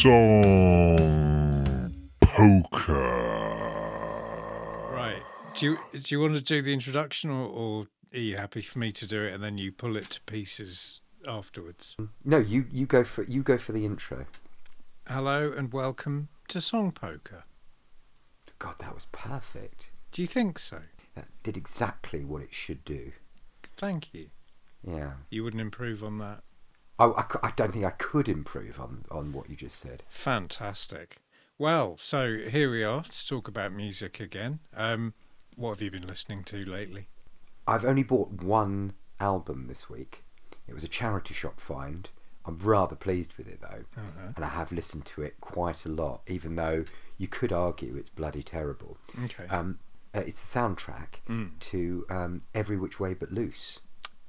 Song Poker. Right. Do you do you want to do the introduction, or, or are you happy for me to do it and then you pull it to pieces afterwards? No, you, you go for you go for the intro. Hello and welcome to Song Poker. God, that was perfect. Do you think so? That did exactly what it should do. Thank you. Yeah. You wouldn't improve on that. I, I, I don't think I could improve on, on what you just said. Fantastic. Well, so here we are to talk about music again. Um, what have you been listening to lately? I've only bought one album this week. It was a charity shop find. I'm rather pleased with it though, Uh-huh. and I have listened to it quite a lot, even though you could argue it's bloody terrible. Okay. Um, uh, it's the soundtrack Mm. to um, Every Which Way But Loose.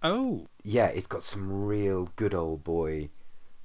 Oh, Yeah, it's got some real good old boy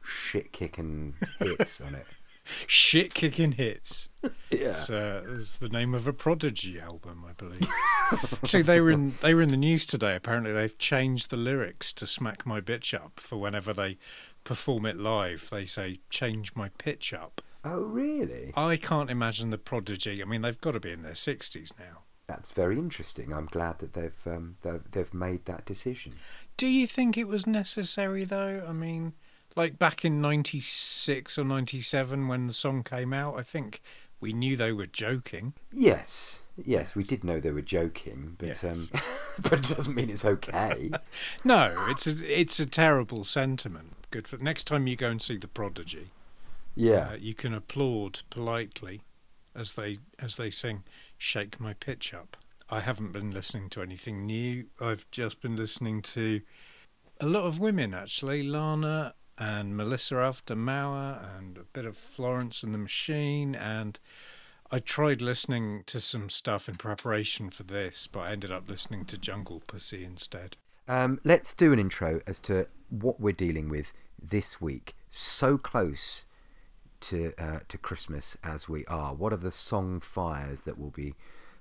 shit kicking hits on it. shit kicking hits. Yeah. It's, uh, it's the name of a Prodigy album, I believe. Actually, they were in they were in the news today. Apparently, they've changed the lyrics to "Smack My Bitch Up" for whenever they perform it live. They say "Change my pitch up." Oh, really? I can't imagine the Prodigy. I mean, they've got to be in their sixties now. That's very interesting. I'm glad that they've um, they've, made that decision. Do you think it was necessary though? I mean, like back in '96 or '97 when the song came out, I think we knew they were joking. Yes, yes, we did know they were joking, but Yes. um, but it doesn't mean it's okay. No, it's a it's a terrible sentiment. Good for next time you go and see the Prodigy. Yeah, Uh, you can applaud politely as they as they sing "Shake My Pitch Up." I haven't been listening to anything new. I've just been listening to a lot of women actually, Lana and Melissa Auf der Maur, and a bit of Florence and the Machine. And I tried listening to some stuff in preparation for this, but I ended up listening to Jungle Pussy instead. um, let's do an intro as to what we're dealing with this week. So close to uh, to Christmas as we are. What are the song fires that we'll be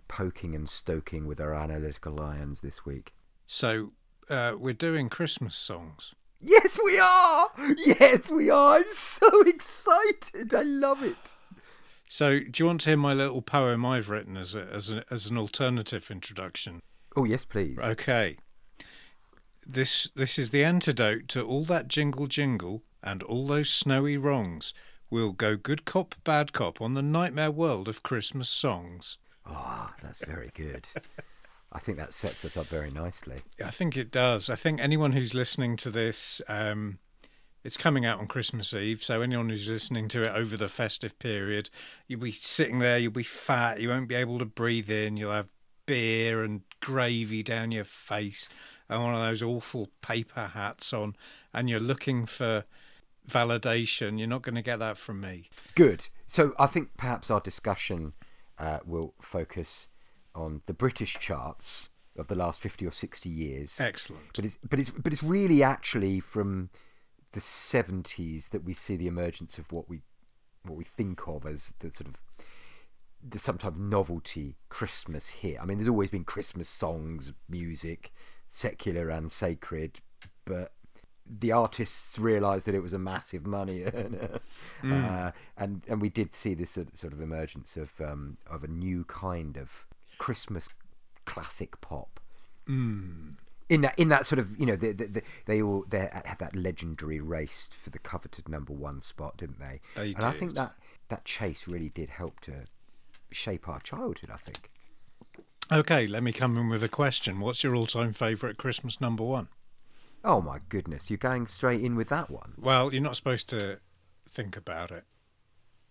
poking and stoking with our analytical lions this week? So uh, we're doing Christmas songs. Yes, we are. Yes, we are. I'm so excited. I love it. So, do you want to hear my little poem I've written as a, as, a, as an alternative introduction? Oh yes, please. Okay. This this is the antidote to all that jingle jingle and all those snowy wrongs. We'll go good cop, bad cop on the nightmare world of Christmas songs. Ah, that's very good. I think that sets us up very nicely. I think it does. I think anyone who's listening to this, um, it's coming out on Christmas Eve. So anyone who's listening to it over the festive period, you'll be sitting there, you'll be fat, you won't be able to breathe in, you'll have beer and gravy down your face, and one of those awful paper hats on, and you're looking for validation. You're not going to get that from me. Good. So I think perhaps our discussion uh, will focus on the British charts of the last fifty or sixty years. Excellent. But it's but it's but it's really actually from the seventies that we see the emergence of what we what we think of as the sort of the sometimes novelty Christmas hit. I mean, there's always been Christmas songs, music, secular and sacred, but the artists realised that it was a massive money earner, uh, and and we did see this sort of emergence of um, of a new kind of Christmas classic pop Mm. in that in that sort of you know they they, they all they had that legendary race for the coveted number one spot, didn't they? They and I think that that chase really did help to shape our childhood. I think. Okay, let me come in with a question. What's your all-time favourite Christmas number one? Oh my goodness, you're going straight in with that one. Well, you're not supposed to think about it,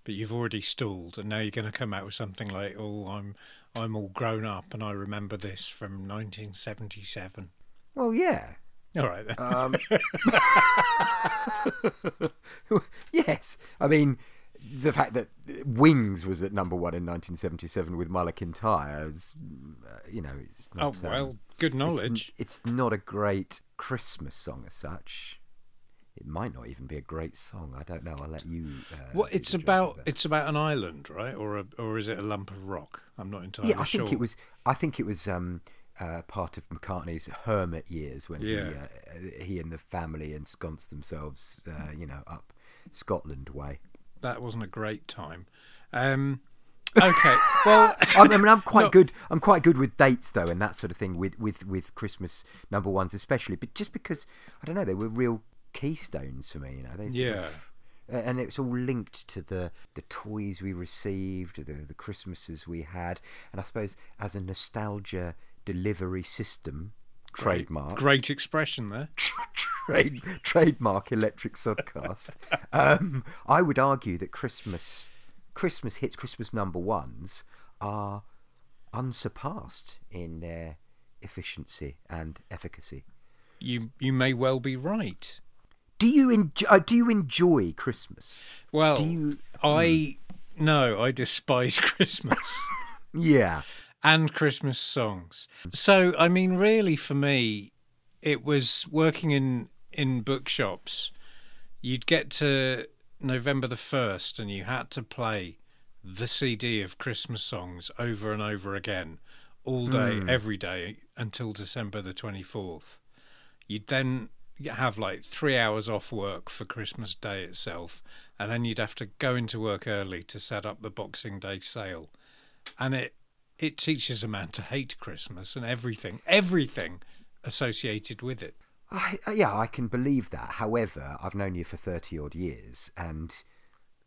but you've already stalled, and now you're going to come out with something like, "Oh, I'm I'm all grown up, and I remember this from 1977." Well, yeah. All right then. Um, yes, I mean the fact that Wings was at number one in 1977 with Mull of Kintyre is, uh, you know, it's oh not. um, well, good knowledge. It's, not a great Christmas song as such. It might not even be a great song. I don't know. I'll let you. Uh, Well, it's about it's about an island, right? Or a, or is it a lump of rock? I'm not entirely Yeah, I sure. think it was. I think it was um, uh, part of McCartney's hermit years when Yeah. he, uh, he and the family ensconced themselves, uh, you know, up Scotland way. That wasn't a great time. Um, okay, well, I mean, I'm quite No. good. I'm quite good with dates though, and that sort of thing with with with Christmas number ones, especially. But just because I don't know, they were real keystones for me. You know, they Yeah. of- and it's all linked to the the toys we received, the the Christmases we had, and I suppose as a nostalgia delivery system trademark great expression there. trade, trademark electric subcast. um, I would argue that Christmas Christmas hits, Christmas number ones are unsurpassed in their efficiency and efficacy. You you may well be right. Do you enjoy? Uh, do you enjoy Christmas? Well, Do you? I no, I despise Christmas. Yeah. And Christmas songs. So, I mean, really, for me, it was working in in bookshops. You'd get to November the first, and you had to play the CD of Christmas songs over and over again, all day, hmm. every day, until December the twenty fourth. You'd then have like three hours off work for Christmas Day itself, and then you'd have to go into work early to set up the Boxing Day sale and it it teaches a man to hate Christmas and everything, everything associated with it. I, uh, yeah, I can believe that. However, I've known you for thirty odd years, and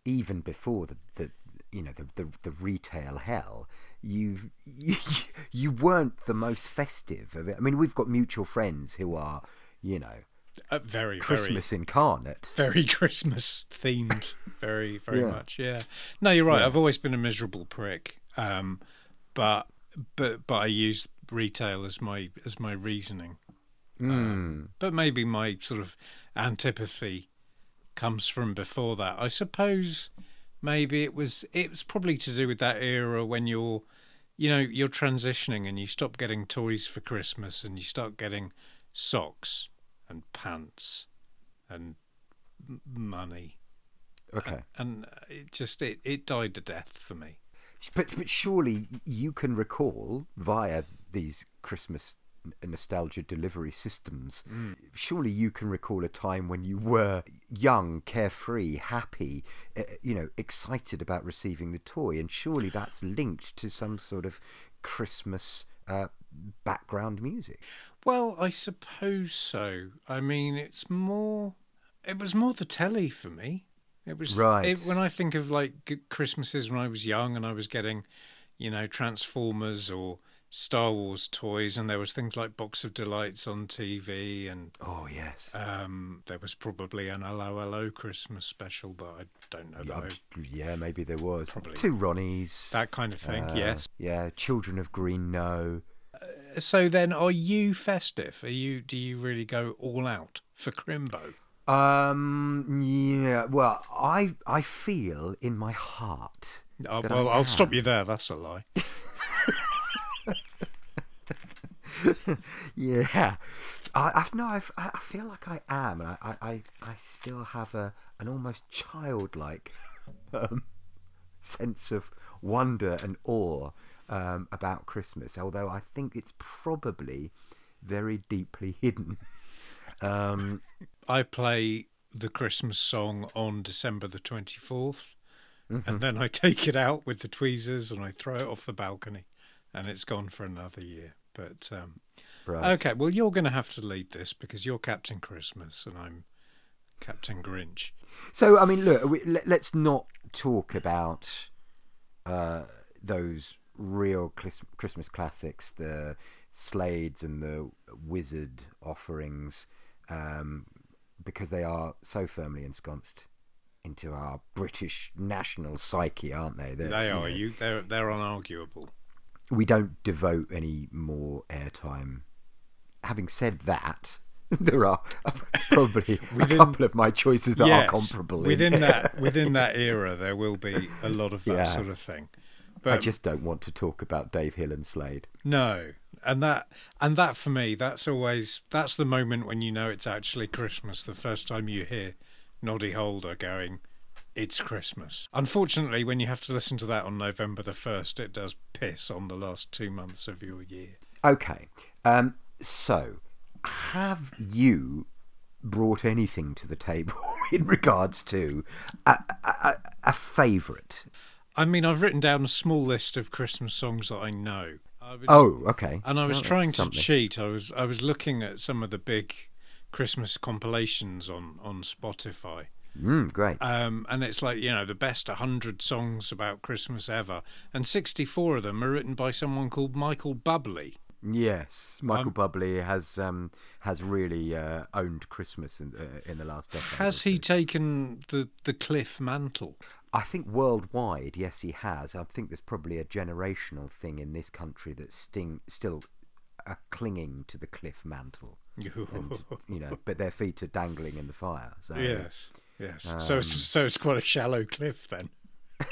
even before the, the you know the, the the retail hell, you've you, you weren't the most festive of it. I mean, we've got mutual friends who are, you know, Uh, very, Christmas incarnate. very, very Christmas themed. Very, very Yeah. much. Yeah. No, you're right. I've always been a miserable prick, um, but but but I use retail as my as my reasoning. Mm. But maybe my sort of antipathy comes from before that. I suppose maybe it was it was probably to do with that era when you're you know, you're transitioning and you stop getting toys for Christmas and you start getting socks and pants and money. Okay, And it just it, it died a death for me. But but surely you can recall via these Christmas nostalgia delivery systems. Surely you can recall a time when you were young, carefree, happy, uh, you know, excited about receiving the toy, and surely that's linked to some sort of Christmas uh, background music. Well, I suppose so. I mean, it's more. It was more the telly for me. It was Right. It, when I think of like Christmases when I was young and I was getting, you know, Transformers or Star Wars toys, and there was things like Box of Delights on TV, and Oh yes. um, there was probably an Hello Hello Christmas special, but I don't know Yeah, yeah, maybe there was Probably. two Ronnies. that kind of thing. uh, yes. Yeah, Children of Green. No. So then, are you festive? Are you? Do you really go all out for Crimbo? Um. Yeah. Well, I I feel in my heart. That well, I'll stop you there. That's a lie. Yeah. I, I no. I, I feel like I am, and I, I, I, I still have a an almost childlike um, sense of wonder and awe um, about Christmas. Although I think it's probably very deeply hidden. Um, I play the Christmas song on December the 24th, Mm-hmm. and then I take it out with the tweezers and I throw it off the balcony, and it's gone for another year. But um, right. okay, well, you're going to have to lead this because you're Captain Christmas and I'm Captain Grinch. So I mean, look, we, let, let's not talk about uh, those real Christmas classics, the Slades and the Wizzard offerings, um, because they are so firmly ensconced into our British national psyche, aren't they? They're- They you are know, you. They're they're unarguable. We don't devote any more airtime. Having said that. There are probably Within- a couple of my choices that are comparable. within that within that era. There will be a lot of that Yeah. sort of thing. I just don't want to talk about Dave Hill and Slade. No, and that and that for me, that's always that's the moment when you know it's actually Christmas. The first time you hear Noddy Holder going, "It's Christmas." Unfortunately, when you have to listen to that on November the first, it does piss on the last two months of your year. Okay, um, so have you brought anything to the table in regards to a, a, a- a favourite? I mean, I've written down a small list of Christmas songs that I know. I would- Oh, okay. and I was that's trying to cheat. I was I was looking at some of the big Christmas compilations on on Spotify. Mm, great. Um, and it's like you know the best 100 songs about christmas ever and 64 of them are written by someone called michael bublé yes, Michael um, Bublé has um, has really uh, owned Christmas in uh, in the last decade. has he taken the the cliff mantle I think worldwide, yes, he has. I think there's probably a generational thing in this country that's sting, still uh, clinging to the cliff mantle, and you know, but their feet are dangling in the fire. So yes yes so it's Um, so it's quite a shallow cliff then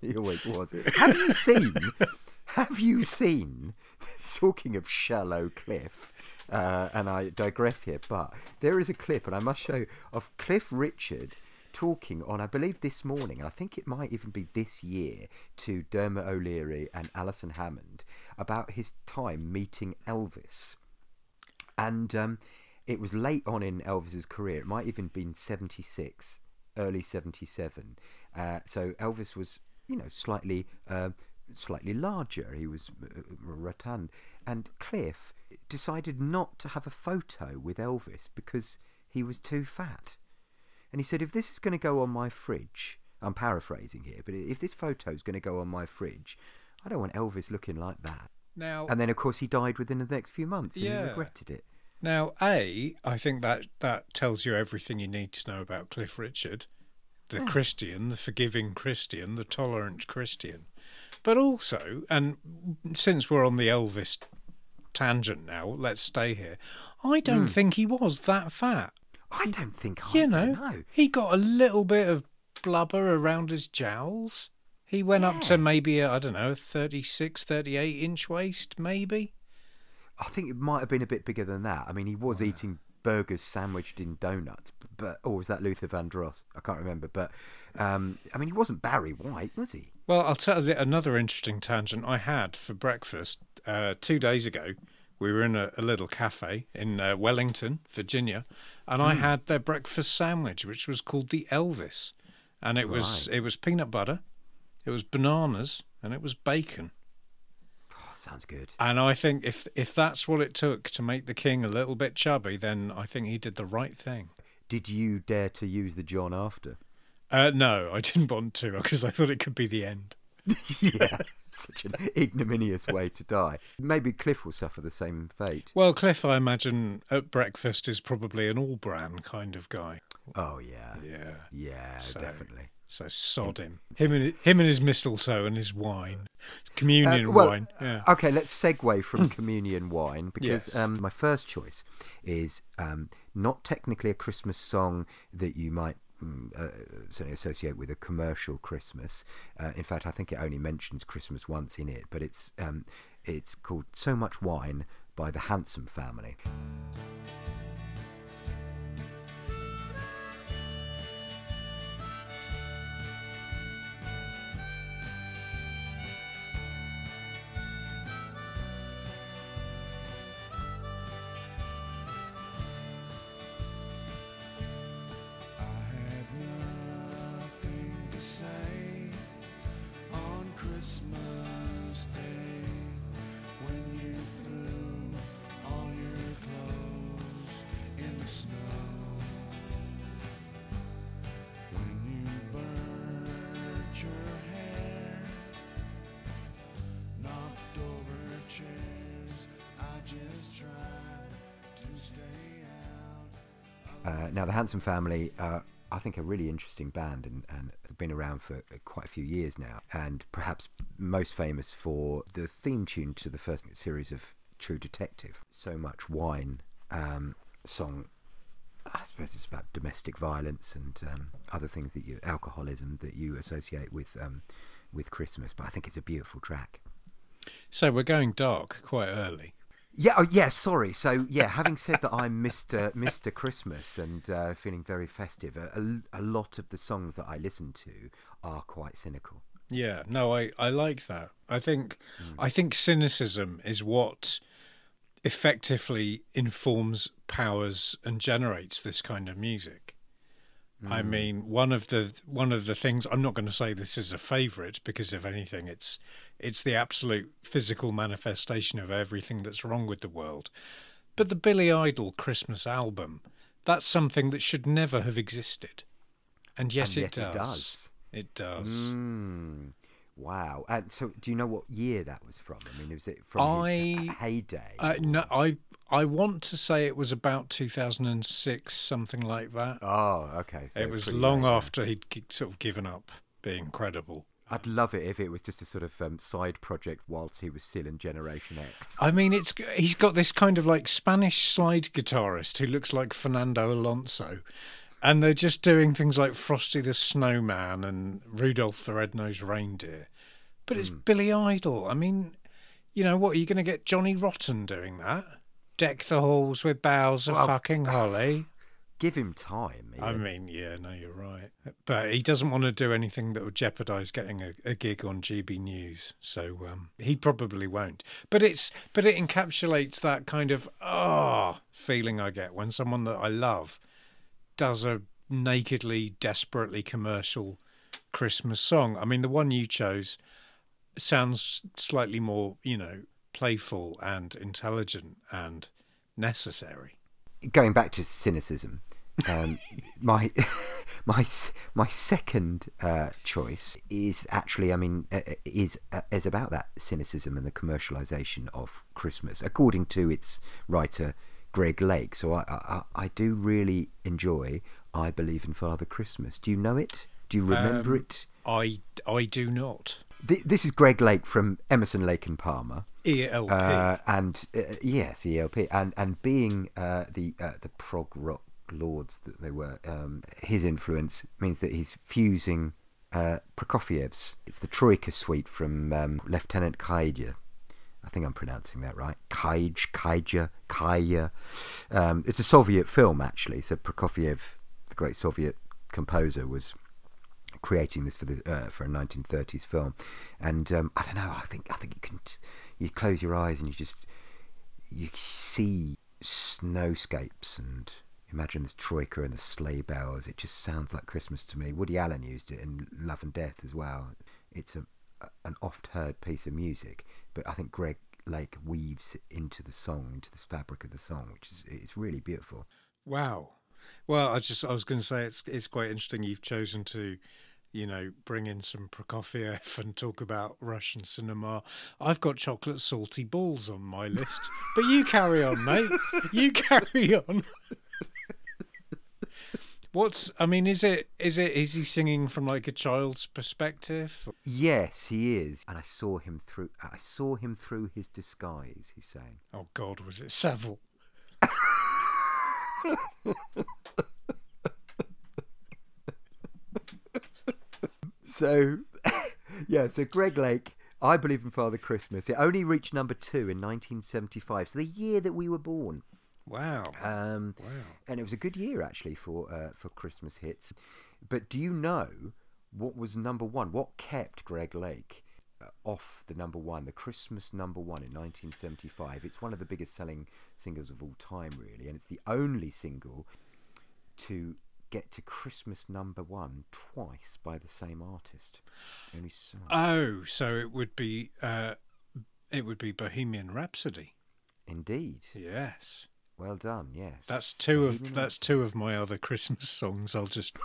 He always was. Have you seen? Have you seen? Talking of shallow cliff, uh, and I digress here, but there is a clip, and I must show of Cliff Richard talking on, I believe, this morning. And I think it might even be this year to Dermot O'Leary and Alison Hammond about his time meeting Elvis, and um, it was late on in Elvis's career. It might even been seventy six early 77 uh, so elvis was you know slightly uh, slightly larger he was uh, rotund and cliff decided not to have a photo with elvis because he was too fat and he said if this is going to go on my fridge i'm paraphrasing here but if this photo is going to go on my fridge i don't want elvis looking like that. Now and then of course he died within the next few months and Yeah. he regretted it. Now a i think that that tells you everything you need to know about cliff richard. The christian the forgiving christian the tolerant christian. But also and since we're on the elvis tangent now let's stay here. I don't hmm. think he was that fat i don't think I you either, know he got a little bit of blubber around his jowls he went up to maybe I i don't know 36 38 inch waist maybe I think it might have been a bit bigger than that. I mean, he was eating burgers sandwiched in donuts, but or was that Luther Vandross? I can't remember. But um, I mean, he wasn't Barry White, was he? Well, I'll tell you another interesting tangent I had for breakfast uh, two days ago. We were in a, a little cafe in uh, Wellington, Virginia, and I had their breakfast sandwich, which was called the Elvis, and it was it was peanut butter, it was bananas, and it was bacon. Oh, sounds good. And I think if if that's what it took to make the king a little bit chubby, then I think he did the right thing. Did you dare to use the John after? Uh, no, I didn't want to because I thought it could be the end. yeah, such an ignominious way to die. Maybe Cliff will suffer the same fate. Well, Cliff, I imagine at breakfast is probably an all bran kind of guy. Oh yeah, Yeah. yeah, So- definitely. So sod him. Him and him and his mistletoe and his wine, His communion Uh, well, wine. Yeah. Okay, let's segue from communion wine because Yes. um, my first choice is um, not technically a Christmas song that you might uh, certainly associate with a commercial Christmas. Uh, in fact, I think it only mentions Christmas once in it, but it's um, it's called "So Much Wine" by the Handsome Family. Handsome Family, uh, I think, a really interesting band and, and been around for quite a few years now, and perhaps most famous for the theme tune to the first series of True Detective. So much wine um, song. I suppose it's about domestic violence and um, other things that you, alcoholism that you associate with um, with Christmas. But I think it's a beautiful track. So we're going dark quite early. Yeah, oh, yeah. Sorry. So, yeah, having said that, I'm Mister Mister Christmas and uh, feeling very festive. A, a, a lot of the songs that I listen to are quite cynical. Yeah. No, I I like that. I think I think cynicism is what effectively informs, powers, and generates this kind of music. I Mm. mean, one of the one of the things I'm not going to say this is a favourite because if anything, it's it's the absolute physical manifestation of everything that's wrong with the world. But the Billy Idol Christmas album, that's something that should never have existed, and yes, And it, yet does. it does. It does. Mm. Wow. And so, do you know what year that was from? I mean, was it from his I- heyday? Uh, no, I I want to say it was about 2006, something like that. Oh, okay. So it was long late, after he'd sort of given up being credible. I'd love it if it was just a sort of um, side project whilst he was still in Generation X. I mean, it's he's got this kind of like Spanish slide guitarist who looks like Fernando Alonso, and they're just doing things like Frosty the Snowman and Rudolph the Red-Nosed Reindeer. But it's Billy Idol. I mean, you know what? Are you going to get Johnny Rotten doing that? Deck the halls with boughs of Well, fucking holly. Give him time. I mean, yeah, no, you're right. But he doesn't want to do anything that would jeopardise getting a, a gig on GB News, so um, he probably won't. But it's but it encapsulates that kind of ah feeling I get when someone that I love does a nakedly, desperately commercial Christmas song. I mean, the one you chose sounds slightly more, you know, playful and intelligent and necessary. going back to cynicism, um, my my my second uh, choice is actually, I mean, uh, uh, is uh, is about that cynicism and the commercialization of Christmas, according to its writer Greg Lake. So I I, I do really enjoy "I Believe in Father Christmas." Do you know it? Do you remember Um, it? I I do not. Th- this is Greg Lake from Emerson, Lake and Palmer. ELP. Uh, and uh, yes, ELP, and and being uh, the uh, the prog rock lords that they were, um, his influence means that he's fusing uh, Prokofiev's. It's the Troika suite from um, Lieutenant Kaija. I think I'm pronouncing that right. Kaj, Kaija, Kaya. Um, it's a Soviet film actually. So Prokofiev, the great Soviet composer, was creating this for the uh, for a 1930s film, and um, I don't know. I think I think you can t- you close your eyes and you just you see snowscapes and imagine this troika and the sleigh bells. It just sounds like Christmas to me. Woody Allen used it in Love and Death as well. It's a, an oft heard piece of music, but I think Greg Lake weaves it into the song, into this fabric of the song, which is it's really beautiful. Wow. Well, I just I was going to say it's it's quite interesting you've chosen to, you know, bring in some Prokofiev and talk about Russian cinema. I've got chocolate salty balls on my list, but you carry on, mate. You carry on. What's I mean, is it is it is he singing from like a child's perspective? Yes, he is, and I saw him through. I saw him through his disguise. He's saying. Oh God, was it Seville? So, yeah, so Greg Lake, I Believe in Father Christmas. It only reached number two in 1975, so the year that we were born. Wow. Um, Wow. And it was a good year, actually, for, uh, for Christmas hits. But do you know what was number one? What kept Greg Lake uh, off the number one, the Christmas number one in 1975? It's one of the biggest selling singles of all time, really, and it's the only single to get to Christmas number one twice by the same artist. Only so. Oh, so it would be uh, it would be Bohemian Rhapsody. Indeed. Yes. Well done. Yes. That's two of Bohemian that's two of my other Christmas songs. I'll just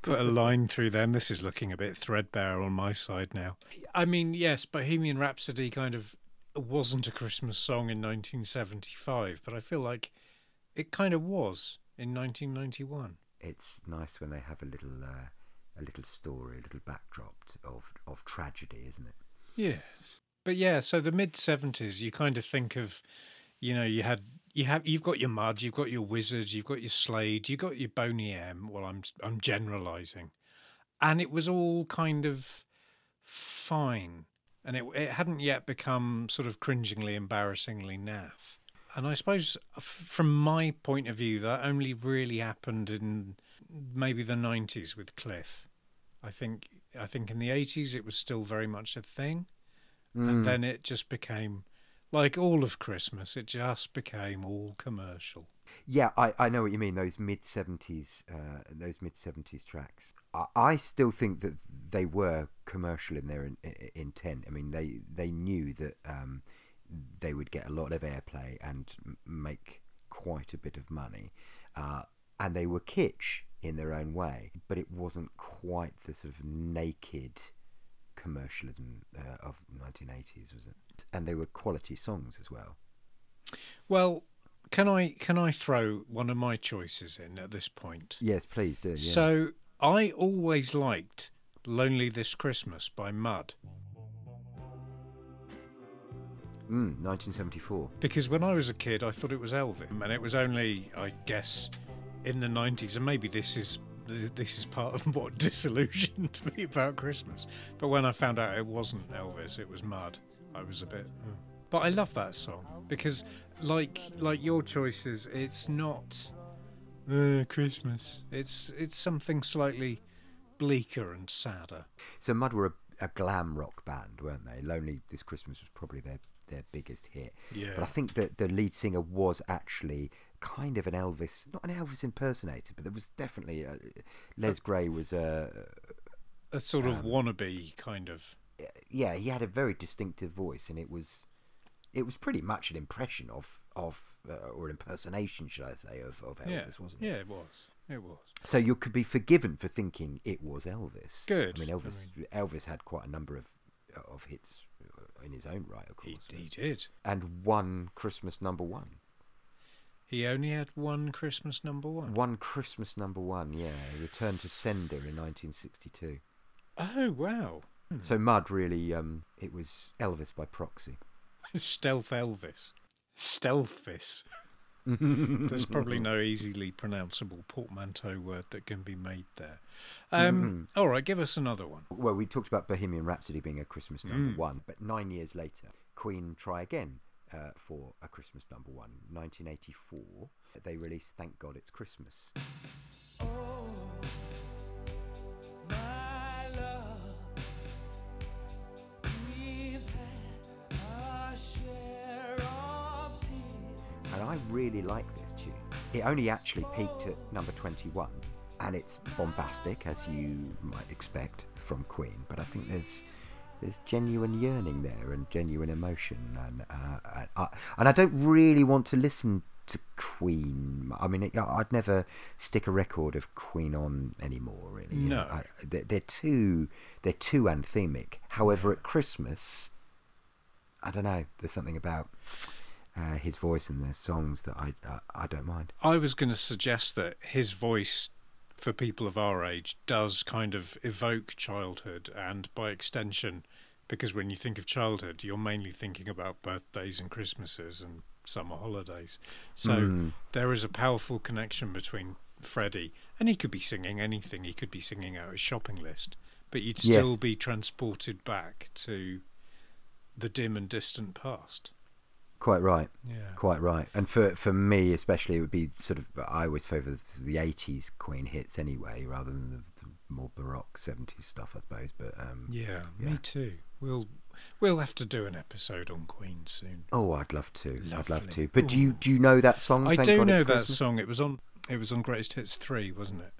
put a line through them. This is looking a bit threadbare on my side now. I mean, yes, Bohemian Rhapsody kind of wasn't a Christmas song in 1975, but I feel like it kind of was in 1991. It's nice when they have a little uh, a little story, a little backdrop of of tragedy, isn't it? Yeah. But yeah, so the mid 70s, you kind of think of, you know, you had you have you've got your mud, you've got your Wizzards, you've got your Slade, you've got your Boney M. Well, I'm I'm generalizing, and it was all kind of fine, and it it hadn't yet become sort of cringingly, embarrassingly naff. And I suppose from my point of view, that only really happened in maybe the 90s with Cliff. I think I think in the 80s it was still very much a thing Mm. and then it just became like all of Christmas, it just became all commercial. Yeah, I, I know what you mean. Those mid seventies, uh, those mid seventies tracks. I, I still think that they were commercial in their in, i- intent. I mean, they they knew that um, they would get a lot of airplay and make quite a bit of money, uh, and they were kitsch in their own way. But it wasn't quite the sort of naked commercialism uh, of 1980s, was it? And they were quality songs as well. Well, can I can I throw one of my choices in at this point? Yes, please do. Yeah. So I always liked "Lonely This Christmas" by Mud mm, 1974. because when I was a kid, I thought it was Elvis, and it was only, I guess, in the '90s, and maybe this is this is part of what disillusioned me about Christmas. But when I found out it wasn't Elvis, it was Mud, I was a bit. "Oh." But I love that song because, like like your choices, it's not uh, Christmas. It's it's something slightly bleaker and sadder. So Mud were a, a glam rock band, weren't they? Lonely This Christmas was probably their, their biggest hit. Yeah. But I think that the lead singer was actually kind of an Elvis, not an Elvis impersonator, but there was definitely a, Les Gray was a a sort of wannabe kind of. yeah, he had a very distinctive voice, and it was it was pretty much an impression of of uh, or an impersonation, should I say, of, of Elvis, yeah, wasn't it? yeah, it was. It was. So you could be forgiven for thinking it was Elvis. Good. I mean, I Elvis Elvis had quite a number of of hits uh, in his own right, of He, course, he did. and one Christmas number one. He only had one Christmas number one. One Christmas number one, yeah. He returned to sender in 1962. Oh wow! So Mud really, um, it was Elvis by proxy. Stealth Elvis. Stealthvis. There's probably no easily pronounceable portmanteau word that can be made there. Um, all right, give us another one. Well, we talked about Bohemian Rhapsody being a Christmas number one, but nine years later, Queen try again uh, for a Christmas number one. 1984, they released "Thank God It's Christmas." My I really like this tune. It only actually peaked at number 21, and it's bombastic, as you might expect from Queen. But I think there's there's genuine yearning there and genuine emotion, and uh, and, I, and I don't really want to listen to Queen. I mean, it, I'd never stick a record of Queen on anymore. Really, No. I, they're, they're too they're too anthemic. However, at Christmas, I don't know. There's something about uh, his voice and the songs that I I, I don't mind. I was going to suggest that his voice, for people of our age, does kind of evoke childhood, and by extension, because when you think of childhood, you're mainly thinking about birthdays and Christmases and summer holidays. So Mm. there is a powerful connection between Freddie, and he could be singing anything. He could be singing out his shopping list, but you'd Yes. still be transported back to the dim and distant past. Quite right, Yeah. quite right. And for for me especially, it would be sort of I always favour the, the '80s Queen hits anyway, rather than the, the more baroque '70s stuff, I suppose. But um, Yeah, Yeah. me too. We'll we'll have to do an episode on Queen soon. oh, I'd love to. I'd love to. But do you do you know that song? I Thank do God know that Christmas? song. It was on it was on Greatest Hits three, wasn't it?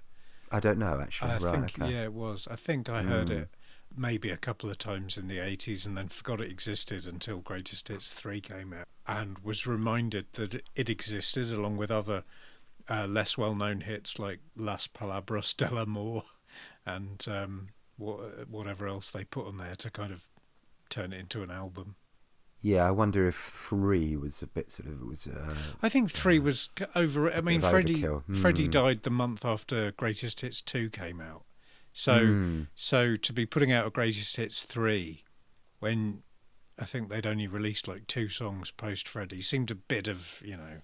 I don't know actually. I right. think okay. yeah, it was. I think I heard Mm. it maybe a couple of times in the eighties and then forgot it existed until Greatest Hits three came out and was reminded that it- existed along with other uh, less well known hits like Las Palabras del Amor and um, wha- whatever else they put on there to kind of turn it into an album. Yeah, I wonder if three was a bit sort of it was. Uh, I think three was over. I mean, Freddie overkill. Freddie Mm. died the month after Greatest Hits two came out. So Mm. so to be putting out a Greatest Hits three, when I think they'd only released like two songs post Freddie, seemed a bit of you know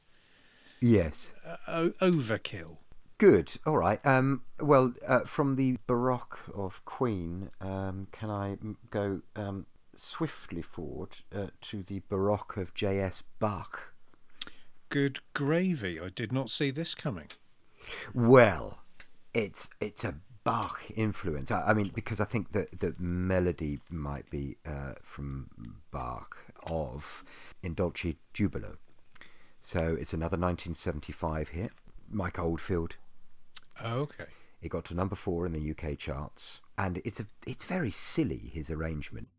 yes. uh, overkill. Good. All right. Um, well, uh, from the Baroque of Queen, um, can I go um, swiftly forward uh, to the Baroque of J.S. Bach? Good gravy! I did not see this coming. Well, it's it's a Bach influence. I, I mean, because I think that the melody might be uh, from Bach of In Dulci Jubilo. So it's another 1975 hit. Mike Oldfield. Oh, okay. It got to number four in the UK charts, and it's a it's very silly his arrangement.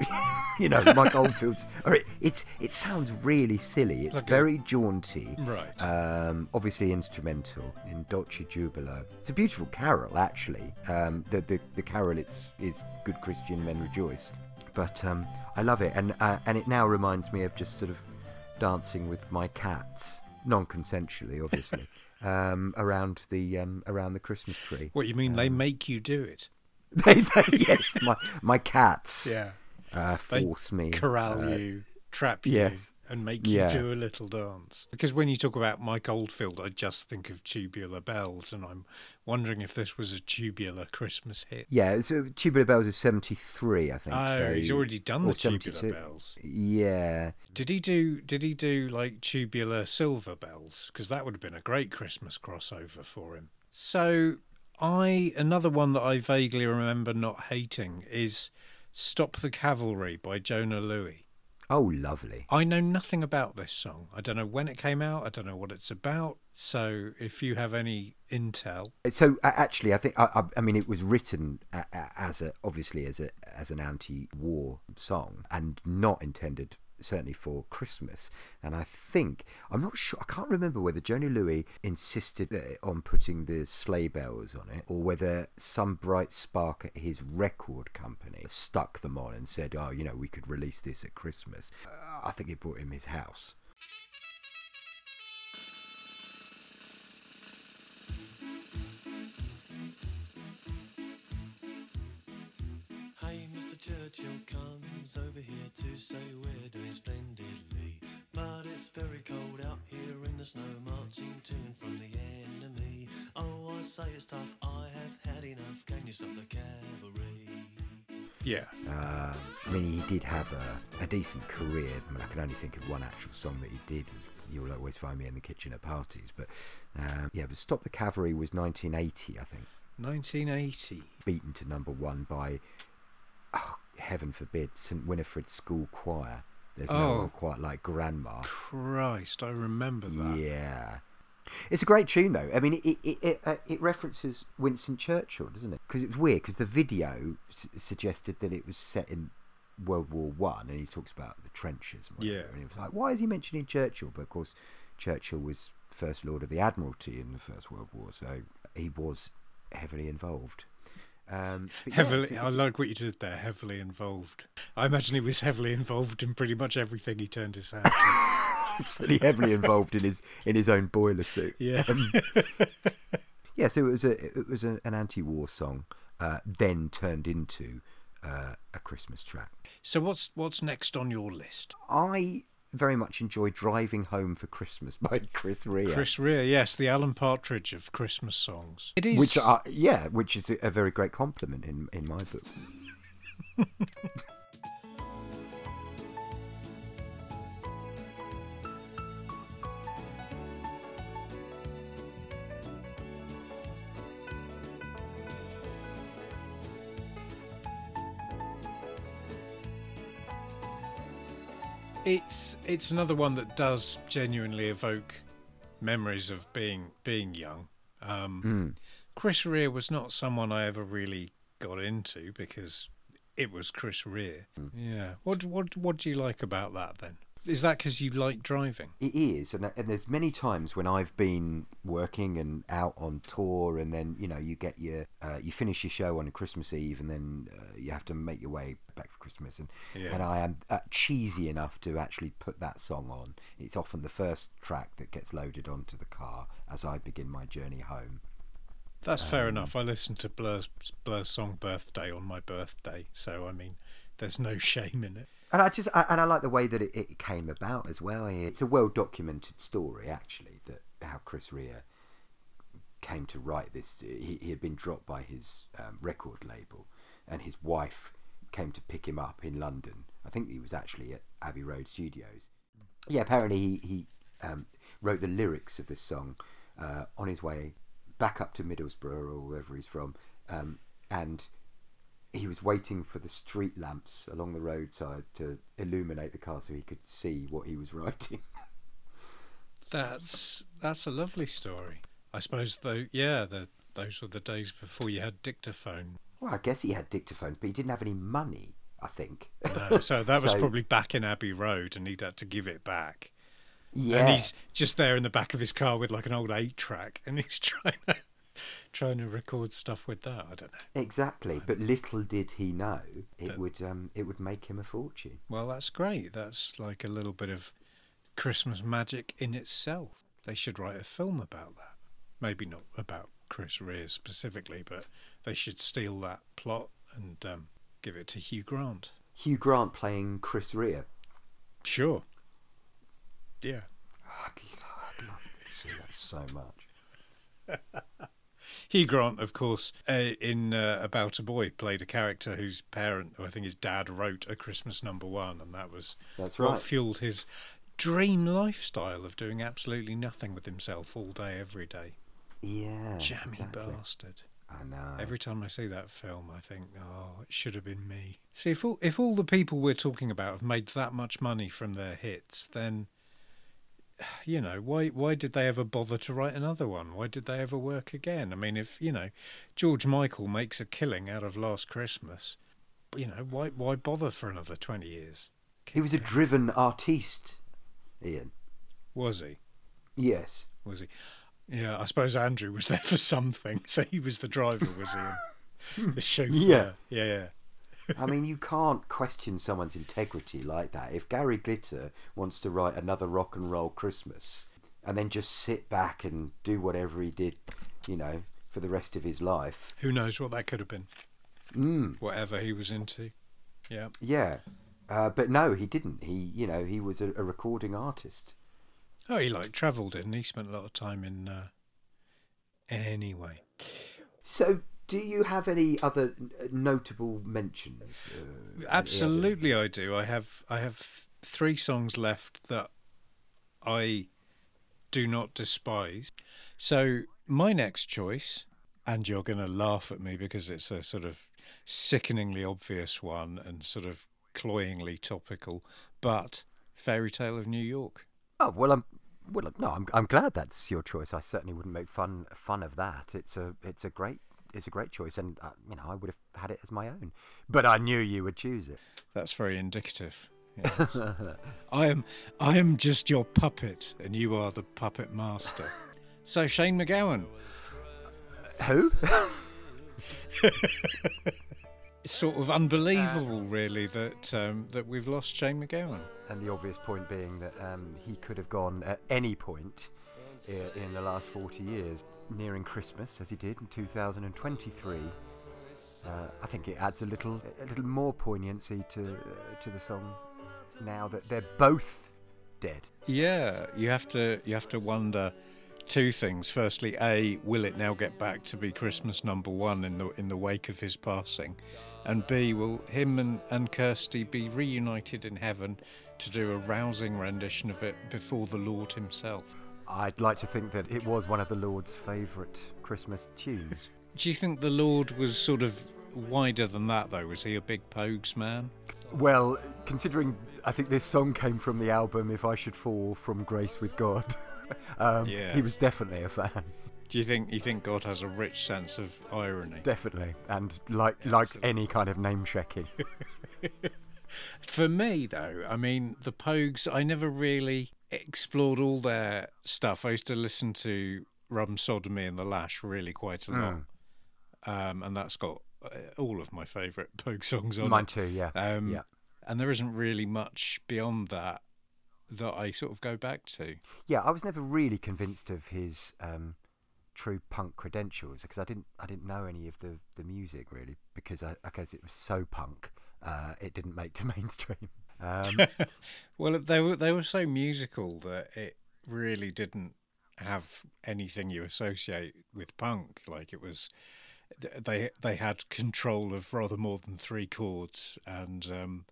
you know, Mike Oldfield's. Or it, it's it sounds really silly. It's a- very jaunty. Right. Um, obviously instrumental in Dulci Jubilo. It's a beautiful carol, actually. Um, the, the the carol it's is "Good Christian Men Rejoice," but um, I love it, and uh, and it now reminds me of just sort of dancing with my cats, non-consensually, obviously, um, around the um, around the Christmas tree. What you mean? they make you do it? They, they, yes, my my cats Yeah. Uh, They force me Corral uh, you, trap you, yes. and make you Yeah. do a little dance. Because when you talk about Mike Oldfield, I just think of tubular bells, and I'm wondering if this was a tubular Christmas hit. Yeah, so Tubular Bells is seventy three, I think. Oh, so- he's already done or the tubular bells. Yeah, Did he do? Did he do like tubular silver bells? Because that would have been a great Christmas crossover for him. So, I another one that I vaguely remember not hating is "Stop the Cavalry" by Jona Lewie. Oh, lovely. I know nothing about this song. I don't know when it came out. I don't know what it's about. So, if you have any intel, So actually, I think I, I, I mean it was written as a obviously as a as an anti-war song and not intended certainly for Christmas. And I think I'm not sure. I can't remember whether Jona Lewie insisted uh, on putting the sleigh bells on it, or whether some bright spark at his record company stuck them on and said, "Oh, you know, we could release this at Christmas." Uh, I think it brought him his house. Churchill comes over here to say we're doing splendidly. But it's very cold out here in the snow, marching to and from the enemy. Oh, I say it's tough, I have had enough. Can you stop the cavalry? yeah, Um, I mean, he did have a, a decent career. I mean, I can only think of one actual song that he did. You'll always find me in the kitchen at parties. But um, yeah, but Stop the Cavalry was 1980, I think. 1980. Beaten to number one by, oh, heaven forbid, St Winifred School Choir. There's no Oh. one quite like Grandma. Christ, I remember that. Yeah. It's a great tune, though. I mean, it it it, uh, it references Winston Churchill, doesn't it? Because it's weird. Because the video s- suggested that it was set in World War One, and he talks about the trenches. And whatever, Yeah. And it was like, why is he mentioning Churchill? But of course, Churchill was First Lord of the Admiralty in the First World War, so he was heavily involved. Um, but yeah, Heavily, it's- I like what you did there. Heavily involved. I imagine he was heavily involved in pretty much everything he turned his hand to. certainly heavily involved in his in his own boiler suit. Yeah. Yeah, so it was a it was a, an anti-war song, uh, then turned into uh, a Christmas track. so what's what's next on your list? I very much enjoy "Driving Home for Christmas" by Chris Rea, Chris Rea, yes, the Alan Partridge of Christmas songs. It is. which are yeah, which is a, very great compliment in in my book. it's it's another one that does genuinely evoke memories of being being young. Um, Mm. Chris Rea was not someone I ever really got into because it was Chris Rea. Yeah. What what what do you like about that then? Is that because you like driving? It is, and, and there's many times when I've been working and out on tour, and then you know you get your uh, you finish your show on Christmas Eve, and then uh, you have to make your way back for Christmas, and Yeah. and I am uh, cheesy enough to actually put that song on. It's often the first track that gets loaded onto the car as I begin my journey home. That's fair enough. I listened to Blur's Blur's song "Birthday" on my birthday, so I mean, there's no shame in it. And I just I, and I like the way that it, it came about as well. It's a well documented story actually that how Chris Rea came to write this. He, he had been dropped by his um, record label, and his wife came to pick him up in London. I think he was actually at Abbey Road Studios. Yeah, apparently he, he um, wrote the lyrics of this song uh, on his way back up to Middlesbrough or wherever he's from, um, and he was waiting for the street lamps along the roadside to illuminate the car so he could see what he was writing. That's that's a lovely story. I suppose though, yeah, the, those were the days before you had dictaphone. Well, I guess he had dictaphones, but he didn't have any money. I think. No, so that was So- probably back in Abbey Road, and he'd had to give it back. Yeah, And he's just there in the back of his car with like an old eight track, and he's trying to trying to record stuff with that. I don't know. exactly. But little did he know it would um, it would make him a fortune. Well, that's great. That's like a little bit of Christmas magic in itself. They should write a film about that. Maybe not about Chris Rea specifically, but they should steal that plot and um, give it to Hugh Grant. Hugh Grant playing Chris Rea. Sure. Yeah. I'd, I'd love to see that so much. Hugh Grant, of course, uh, in uh, About a Boy, played a character whose parent, or I think his dad, wrote a Christmas number one, and that was That's what right. fueled his dream lifestyle of doing absolutely nothing with himself all day, every day. Yeah, Jammy exactly. bastard. I know. Every time I see that film, I think, oh, it should have been me. See, if all, if all the people we're talking about have made that much money from their hits, then, you know, why why did they ever bother to write another one? Why did they ever work again? I mean, if you know, George Michael makes a killing out of Last Christmas, you know, why why bother for another twenty years? he was a driven artiste, Ian. Was he? Yes. Was he? Yeah, I suppose Andrew was there for something, so he was the driver, was he? the chauffeur. Yeah. yeah, yeah. I mean, you can't question someone's integrity like that. If Gary Glitter wants to write another rock and roll Christmas and then just sit back and do whatever he did, you know, for the rest of his life, Who knows what that could have been? mm, Whatever he was into. Yeah. yeah. Uh, but no, he didn't. He, you know, he was a, a recording artist. Oh, he like travelled, didn't he? Spent a lot of time in. Uh... Anyway, So, do you have any other notable mentions? Uh, absolutely, I do. I have I have three songs left that I do not despise. So my next choice, and you're going to laugh at me because it's a sort of sickeningly obvious one and sort of cloyingly topical, but Fairy Tale of New York. Oh well, I'm well. No, I'm I'm glad that's your choice. I certainly wouldn't make fun fun of that. It's a it's a great it's a great choice, and uh, you know I would have had it as my own. But I knew you would choose it. That's very indicative. Yes. I am I am just your puppet and you are the puppet master. So Shane MacGowan. Who? It's sort of unbelievable really that um, that we've lost Shane MacGowan. and the obvious point being that um, he could have gone at any point in the last 40 years, nearing Christmas as he did in 2023. Uh, I think it adds a little a little more poignancy to uh, to the song now that they're both dead. Yeah, you have to you have to wonder two things. Firstly, A, will it now get back to be Christmas number one in the in the wake of his passing? And B, will him and, and Kirsty be reunited in heaven to do a rousing rendition of it before the Lord himself? I'd like to think that it was one of the Lord's favourite Christmas tunes. Do you think the Lord was sort of wider than that though? Was he a big Pogues man? Well, considering I think this song came from the album "If I Should Fall from Grace with God," um, Yeah. he was definitely a fan. Do you think you think God has a rich sense of irony? Definitely, and like liked any kind of name checking. For me, though, I mean, the Pogues, I never really explored all their stuff. I used to listen to Rum Sodomy and The Lash really quite a lot. Um, and that's got uh, all of my favourite Pogue songs on Mine too, yeah. Um, yeah. And there isn't really much beyond that that I sort of go back to. Yeah, I was never really convinced of his um, true punk credentials because I didn't I didn't know any of the, the music really because I, I guess it was so punk uh, it didn't make to mainstream. Um, Well, they were they were so musical that it really didn't have anything you associate with punk. Like it was, they they had control of rather more than three chords, and um,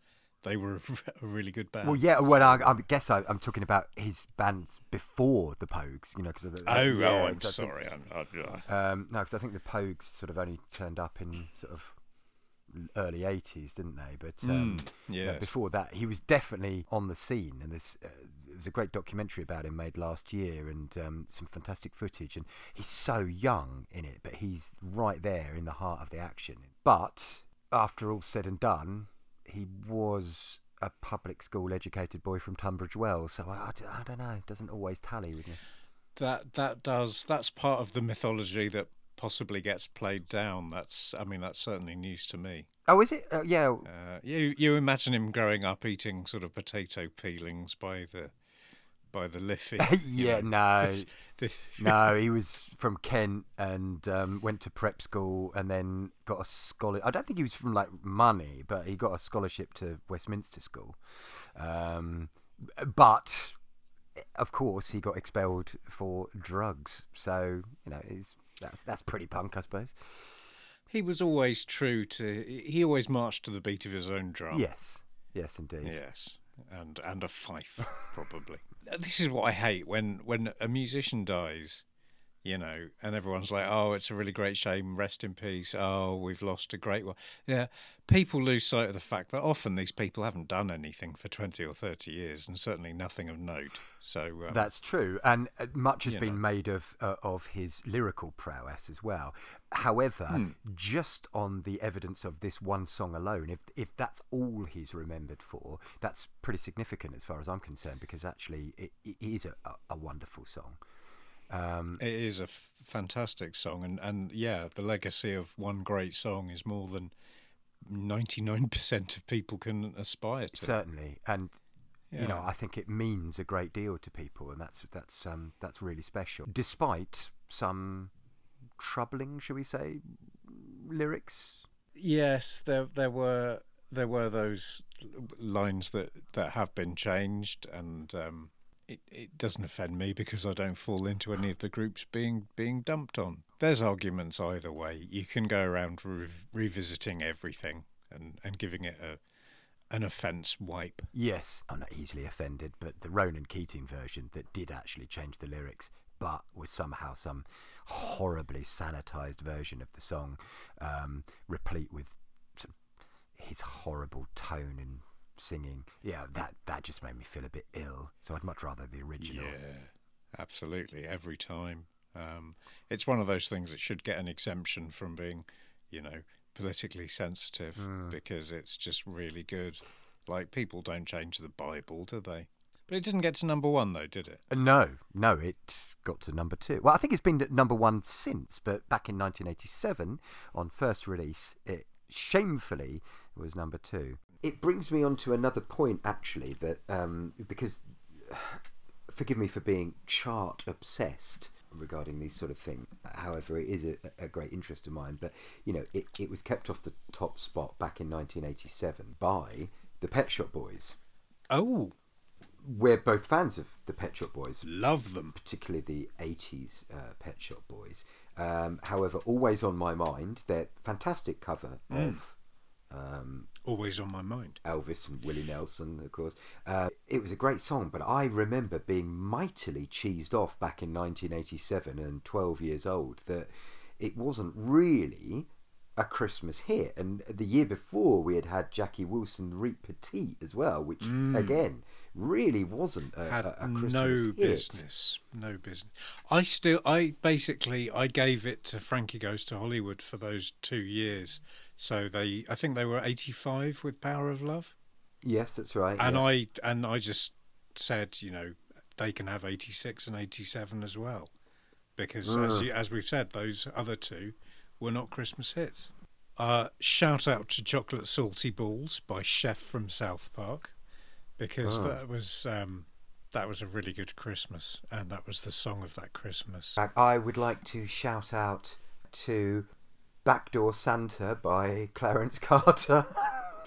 they were a really good band. Well, yeah. Well, I, I guess I, I'm talking about his bands before the Pogues. You know, because oh, yeah, oh, I'm 'cause I think- sorry. I'm, I, I- Um, no, because I think the Pogues sort of only turned up in sort of early '80s, didn't they? But um, Mm, yes. before that, he was definitely on the scene, and there's uh, there was a great documentary about him made last year, and um, some fantastic footage. And he's so young in it, but he's right there in the heart of the action. But after all said and done, he was a public school educated boy from Tunbridge Wells, so I don't know, it doesn't always tally with me. that that does that's part of the mythology that possibly gets played down. That's I mean that's certainly news to me. Oh, is it? Uh, yeah. Uh, you you imagine him growing up eating sort of potato peelings by the by the Liffey. yeah, no, no, he was from Kent and um, went to prep school and then got a scholar. I don't think he was from like money, but he got a scholarship to Westminster School. Um, but of course, he got expelled for drugs. So you know, it's, that's that's pretty punk, I suppose. he was always true to. He always marched to the beat of his own drum. Yes, yes, indeed. Yes, and and a fife probably. this is what I hate when when a musician dies, you know, and everyone's like, "Oh, it's a really great shame. Rest in peace. Oh, we've lost a great one." Yeah, people lose sight of the fact that often these people haven't done anything for twenty or thirty years, and certainly nothing of note. So um, That's true, and uh, much has been know. made of uh, of his lyrical prowess as well. However, Hmm. just on the evidence of this one song alone, if if that's all he's remembered for, that's pretty significant as far as I'm concerned, because actually it, it is a, a wonderful song. Um, it is a f- fantastic song, and and yeah, the legacy of one great song is more than ninety nine percent of people can aspire to. certainly, and you know, I think it means a great deal to people, and that's that's um, that's really special, despite some troubling, shall we say, lyrics. Yes, there there were there were those lines that that have been changed, and um, it it doesn't offend me because I don't fall into any of the groups being being dumped on. There's arguments either way. You can go around re- revisiting everything and and giving it a an offence wipe. Yes, I'm not easily offended, but the Ronan Keating version that did actually change the lyrics, but was somehow some horribly sanitized version of the song, um, replete with sort of his horrible tone and singing. Yeah, that that just made me feel a bit ill. So I'd much rather the original. Yeah, absolutely. Every time. Um, it's one of those things that should get an exemption from being, you know, politically sensitive because it's just really good. Like, people don't change the Bible, do they? But it didn't get to number one, though, did it? Uh, No, no, it got to number two. Well, I think it's been at number one since, but back in 1987, on first release, it shamefully was number two. It brings me on to another point, actually, that um, because forgive me for being chart obsessed regarding these sort of things. However, it is a, a great interest of mine. But you know, it, it was kept off the top spot back in 1987 by the Pet Shop Boys. Oh, We're both fans of the Pet Shop Boys love them. particularly the 80s uh, Pet Shop Boys. Um, however, always on my mind, their fantastic cover of um, Always on my mind. Elvis and Willie Nelson, of course. Uh, it was a great song, but I remember being mightily cheesed off back in 1987 and 12 years old that it wasn't really a Christmas hit. And the year before, we had had Jackie Wilson, Petite as well, which again really wasn't a, Had a, a Christmas no hit. business. No business. I still, I basically, I gave it to Frankie Goes to Hollywood for those two years. So they, I think they were 85 with Power of Love. Yes, that's right. and yeah. I and I just said, you know, they can have 86 and 87 as well, because as you, as we've said, those other two were not Christmas hits. Uh, shout out to Chocolate Salty Balls by Chef from South Park, because Oh. that was um, that was a really good Christmas, and that was the song of that Christmas. I would like to shout out to Backdoor Santa by Clarence Carter.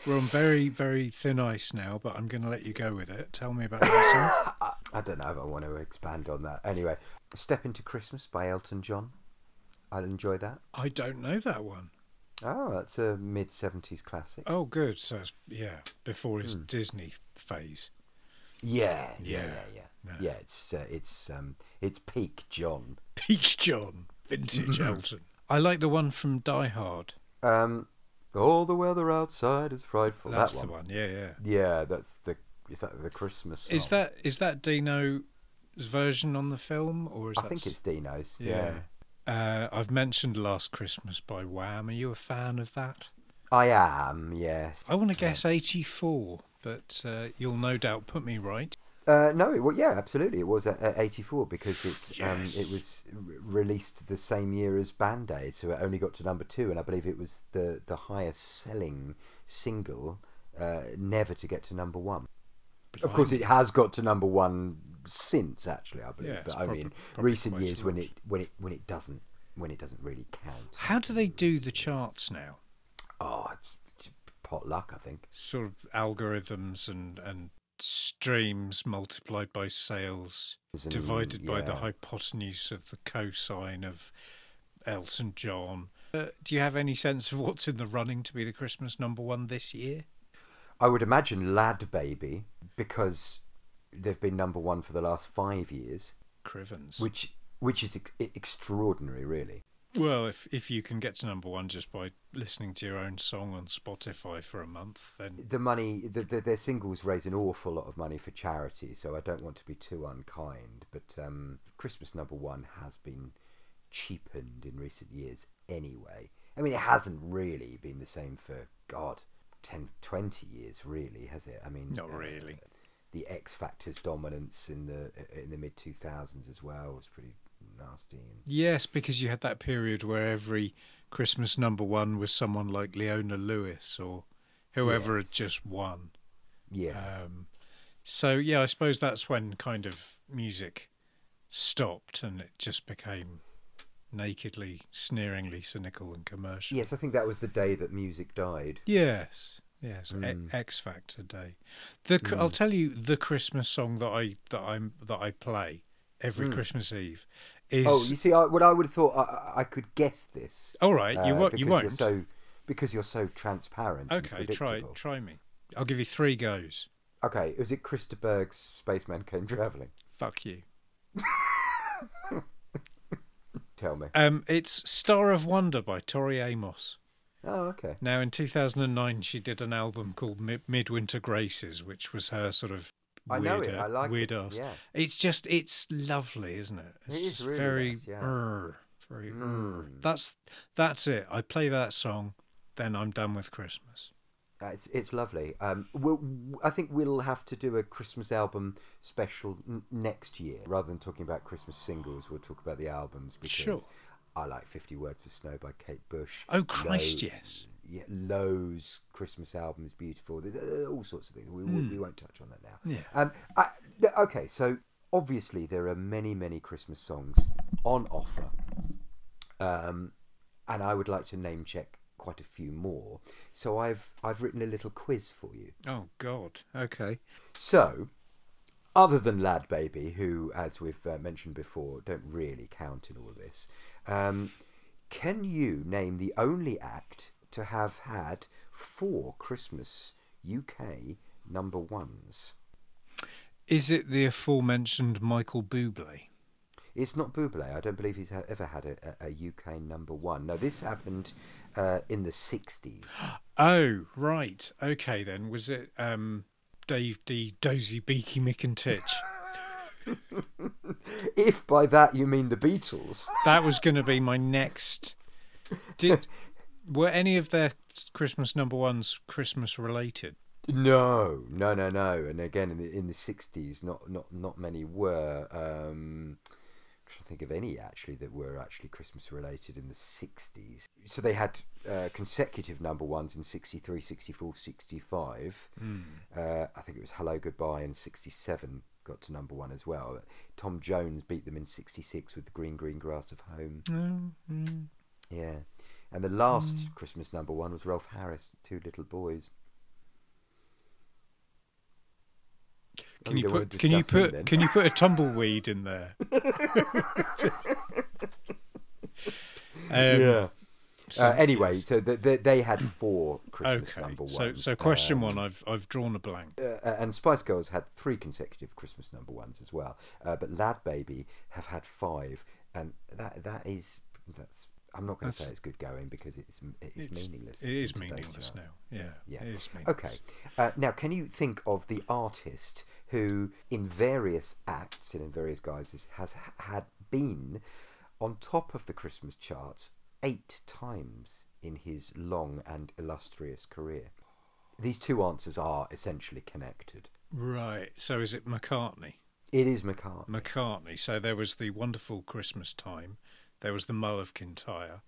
We're on very very thin ice now, but I'm going to let you go with it. Tell me about that song. I, I don't know if I want to expand on that. Anyway, Step Into Christmas by Elton John. I'll enjoy that. I don't know that one. Oh, that's a mid seventies classic. Oh, good. So it's, yeah, before his Hmm. Disney phase. Yeah, yeah, Yeah. yeah, yeah. Yeah. It's uh, it's um it's peak John. Peak John, vintage. Elton. I like the one from Die Hard. Um, all the weather outside is frightful. That's that the one. one. Yeah, yeah. Yeah, that's the is that the Christmas? Is that is that Dino's version on the film, or is I that think it's Dino's. Yeah. Yeah. Uh, I've mentioned Last Christmas by Wham. Are you a fan of that? I am. Yes. I want to guess 84, but uh, you'll no doubt put me right. Uh, no, it, well, yeah, absolutely. It was at, at 84 because it um, it was re- released the same year as Band Aid, so it only got to number two, and I believe it was the, the highest selling single uh, never to get to number one. Of course, it has got to number one since, actually, I believe, Yeah, but only in prob- recent years when it when it when it doesn't when it doesn't really count. How do they do the charts now? Oh, pot luck, I think. Sort of algorithms and, and streams multiplied by sales, divided by the hypotenuse of the cosine of Elton John. Uh, do you have any sense of what's in the running to be the Christmas number one this year? I would imagine Lad Baby because they've been number one for the last five years. Crivens. which which is ex- extraordinary, really. Well, if if you can get to number one just by listening to your own song on Spotify for a month, then The money, the, the, their singles raise an awful lot of money for charity, so I don't want to be too unkind. But um, Christmas number one has been cheapened in recent years anyway. I mean, it hasn't really been the same for, God, 10, 20 years, really, has it? I mean, Not uh, really. the X Factor's dominance in the in the mid 2000s as well was pretty nasty. And, yes, because you had that period where every Christmas number one was someone like Leona Lewis or whoever Yes. had just won. yeah. Um, so yeah, I suppose that's when kind of music stopped and it just became nakedly, sneeringly cynical and commercial. yes, I think that was the day that music died. Yes, yes. Mm. X Factor Day. The cr I'll tell you the Christmas song that I that I'm that I play every Mm. Christmas Eve is. Oh, you see, I, what I would have thought, I, I- could guess this. all right, you uh, won't. You because won't. You're so, because you're so transparent. okay, try try me. I'll give you three goes. Okay, was it Chris de Burgh's Spaceman Came Travelling? Fuck you. Tell me. Um, it's Star of Wonder by Tori Amos. Oh, okay. Now, in 2009, she did an album called Mid- Midwinter Graces, which was her sort of I know it. I like weird it. ass. Yeah. It's just, it's lovely, isn't it? It's It is just really very, nice, yeah. brr, very. brr. Mm. That's that's it. I play that song, then I'm done with Christmas. Uh, it's it's lovely. Um, we'll, I think we'll have to do a Christmas album special n- next year rather than talking about Christmas singles. We'll talk about the albums because Sure. I like Fifty Words for Snow by Kate Bush. Oh Christ, Low- yes. Yeah, Lowe's Christmas album is beautiful. There's uh, all sorts of things. We, we, we won't touch on that now. Yeah. Um, I, okay, so obviously there are many, many Christmas songs on offer, um, and I would like to name check quite a few more. So I've I've written a little quiz for you. Oh God. Okay. So, other than Lad Baby, who, as we've uh, mentioned before, don't really count in all of this, um, can you name the only act to have had four Christmas UK number ones? Is it the aforementioned Michael Bublé? It's not Bublé. I don't believe he's ever had a, a, UK number one. No, this happened uh, in the 60s. Oh, right. Okay, then. Was it um, Dave Dee Dozy Beaky Mick and Titch? if by that you mean the Beatles. That was going to be my next. Did were any of their Christmas number ones Christmas related? No, no, no, no. And again, in the in the sixties, not not not many were. Um, I'm trying to think of any actually that were actually Christmas related in the sixties. So they had uh, consecutive number ones in 63, 64, 65. Uh, I think it was Hello Goodbye in sixty seven got to number one as well. Tom Jones beat them in sixty six with the Green Green Grass of Home. Mm, mm. Yeah, and the last Christmas number one was Rolf Harris, Two Little Boys. Can you put can you put then? can you put a tumbleweed in there? um, yeah. Uh, anyway, yes. so the, the, they had four Christmas okay. number ones. So so question Um, one, I've I've drawn a blank. uh, and Spice Girls had three consecutive Christmas number ones as well. Uh, but Lad Baby have had five, and that that is that's. I'm not going to say it's good going because it's it's, It's- meaningless. It is in meaningless chart. now. Yeah. Yeah. It is meaningless. Okay. Uh, now, can you think of the artist who, in various acts and in various guises, has had been on top of the Christmas charts eight times in his long and illustrious career? These two answers are essentially connected. Right. So is it McCartney? It is McCartney. McCartney. So there was the wonderful Christmas time. There was the Mull of Kintyre.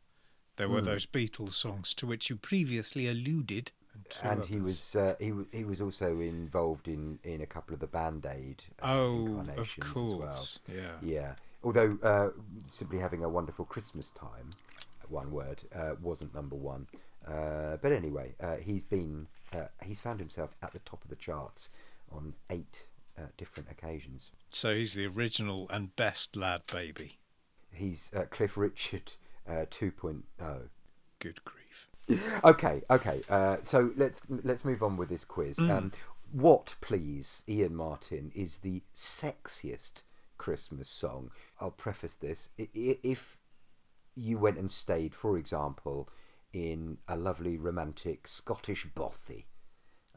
There were Hmm. those Beatles songs to which you previously alluded. two and he was uh, he w- he was also involved in, in a couple of the Band Aid uh, Oh, incarnations of as well. Yeah. Yeah. Although uh, simply having a wonderful Christmas time, one word, uh, wasn't number one. Uh, but anyway, uh, he's been uh, he's found himself at the top of the charts on eight uh, different occasions. So he's the original and best lad baby. He's uh, Cliff Richard uh, 2.0. Good grief. Okay, okay. Uh, so let's let's move on with this quiz. Um, what, please, Ian Martin, is the sexiest Christmas song? I'll preface this: if you went and stayed, for example, in a lovely romantic Scottish bothy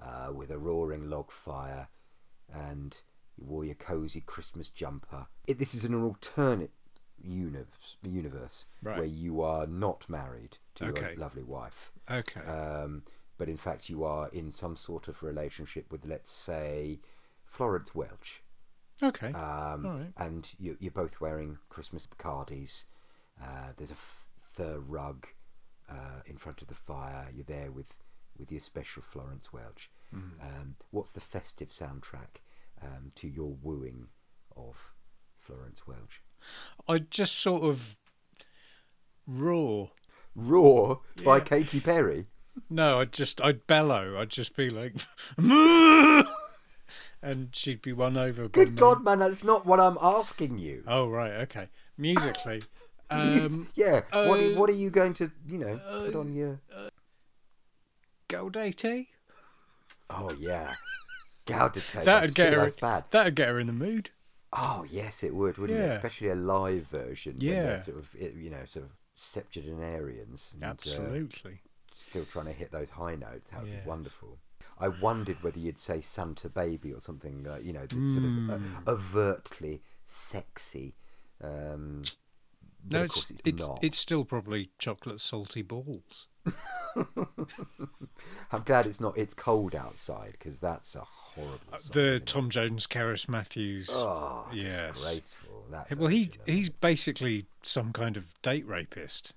uh, with a roaring log fire, and you wore your cosy Christmas jumper, it, this is an alternate universe, universe Right. where you are not married to Okay. your lovely wife. Okay. Um, but in fact, you are in some sort of relationship with, let's say, Florence Welch. okay. Um, right. And you, you're both wearing Christmas Bacardis. Uh, there's a f- fur rug uh, in front of the fire. You're there with, with your special Florence Welch. Mm-hmm. Um, what's the festive soundtrack um, to your wooing of Florence Welch? I just sort of roar. Roar by Yeah. Katy Perry. No, I'd just I'd bellow. I'd just be like, and she'd be won over. by Good. God, man, that's not what I'm asking you. Oh right, okay. Musically, um, yeah. what, uh, what are you going to, you know, put on your. Gaudete. Oh, yeah. Gaudete. That'd get her. That's bad. That'd get her in the mood. Oh, yes, it would, wouldn't it? Especially a live version. Yeah. sort of, you know, sort of septuagenarians. and, uh, Absolutely. still trying to hit those high notes. That would Yes. be wonderful. I wondered whether you'd say Santa Baby or something, like, you know, that's sort of uh, Mm. overtly sexy. Um, no, it's it's, it's not. it's still probably chocolate salty balls. I'm glad it's not. It's cold outside because that's a horrible. Song, Uh, the isn't it? Tom Jones, Cerys Matthews. Oh, yes. disgraceful. That well, he he's basically some kind of date rapist.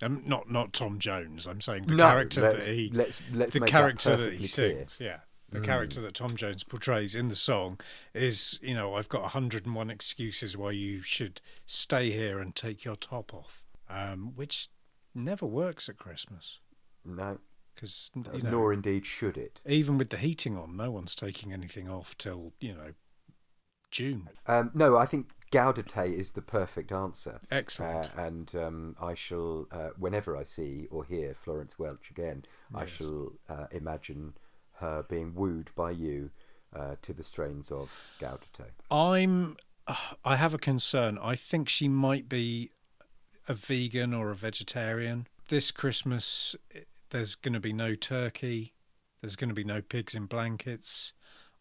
Um, not not Tom Jones. I'm saying the No, character let's- that he let's let's the make character that that, he clear. Hmm. sings. Yeah, the character that Tom Jones portrays in the song is you know I've got 101 excuses why you should stay here and take your top off, um, which never works at Christmas No, because you know nor indeed should it. even with the heating on, no one's taking anything off till you know June. Um, no, I think Gaudete is the perfect answer. Excellent. Uh, and um, I shall, uh, whenever I see or hear Florence Welch again, I shall uh, imagine her being wooed by you uh, to the strains of Gaudete. I'm. I have a concern. I think she might be a vegan or a vegetarian. This Christmas, there's going to be no turkey. There's going to be no pigs in blankets.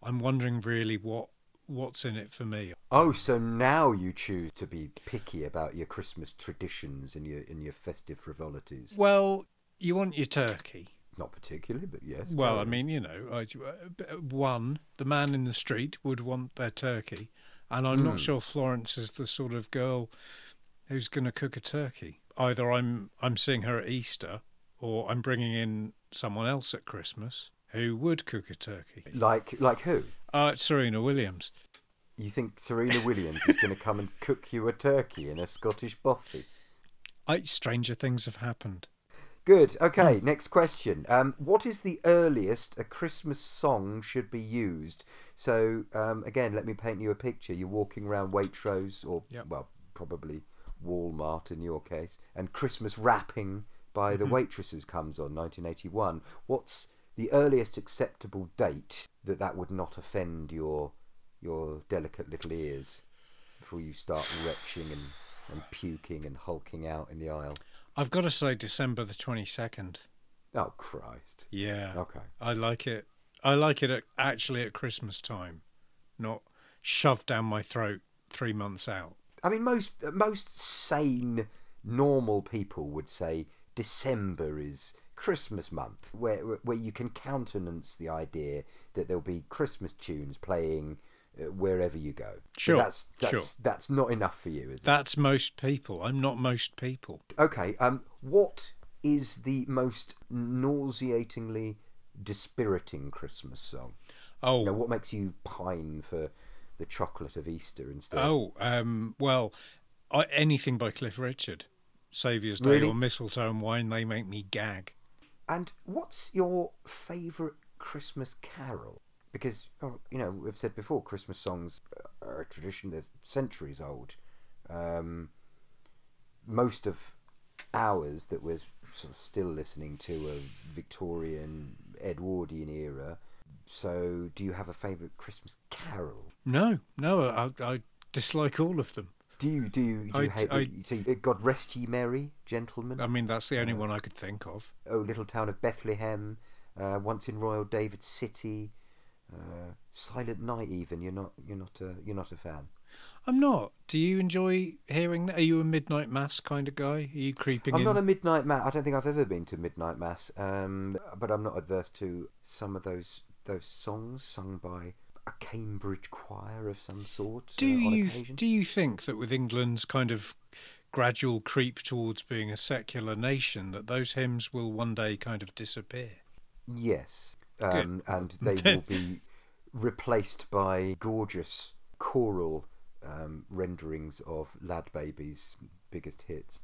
I'm wondering really what what's in it for me. Oh, so now you choose to be picky about your Christmas traditions and your and your festive frivolities. Well, you want your turkey. Not particularly, but yes. Well, I mean, you know, I, one, the man in the street would want their turkey, and I'm Hmm. not sure Florence is the sort of girl who's going to cook a turkey. Either I'm I'm seeing her at Easter, or I'm bringing in someone else at Christmas who would cook a turkey. like like who? Uh, Serena Williams. You think Serena Williams is going to come and cook you a turkey in a Scottish bothy? I, stranger things have happened. Good. Okay, next question. Um, what is the earliest a Christmas song should be used? So, um, again, let me paint you a picture. You're walking around Waitrose, or, Yep. well, probably Walmart in your case, and Christmas wrapping by the mm-hmm. Waitresses comes on 1981. What's the earliest acceptable date that that would not offend your your delicate little ears before you start retching and, and puking and hulking out in the aisle? I've got to say December the 22nd. Oh Christ! Yeah. Okay. I like it. I like it at, actually at Christmas time, not shoved down my throat three months out. I mean, most most sane, normal people would say December is Christmas month, where where you can countenance the idea that there'll be Christmas tunes playing uh, wherever you go. But Sure, that's that's sure. that's not enough for you, is it? That's most people. I'm not most people. Okay. Um, what is the most nauseatingly dispiriting Christmas song? Oh, You know, what makes you pine for the chocolate of Easter instead? oh, um, well, I, anything by Cliff Richard, Saviour's Day Really? or Mistletoe and Wine, they make me gag. And what's your favourite Christmas carol? Because, oh, you know, we've said before, Christmas songs are a tradition that's centuries old. Um, most of ours that we're sort of still listening to are Victorian, Edwardian era. So, do you have a favourite Christmas carol? No, no, I, I dislike all of them. Do you do you, do you I- hate? I- so, uh, God rest ye merry, gentlemen. I mean, that's the only one I could think of. oh, little town of Bethlehem, uh, once in Royal David City, uh, Silent Night. Even you're not you're not a you're not a fan. I'm not. Do you enjoy hearing that? Are you a midnight mass kind of guy? Are you creeping I'm in? not a midnight mass. I don't think I've ever been to midnight mass. Um, but I'm not adverse to some of those those songs sung by a Cambridge choir of some sort. do uh, you occasion. do you think that with England's kind of gradual creep towards being a secular nation, that those hymns will one day kind of disappear? Yes, um, and they will be replaced by gorgeous choral um, renderings of Lad Baby's biggest hits.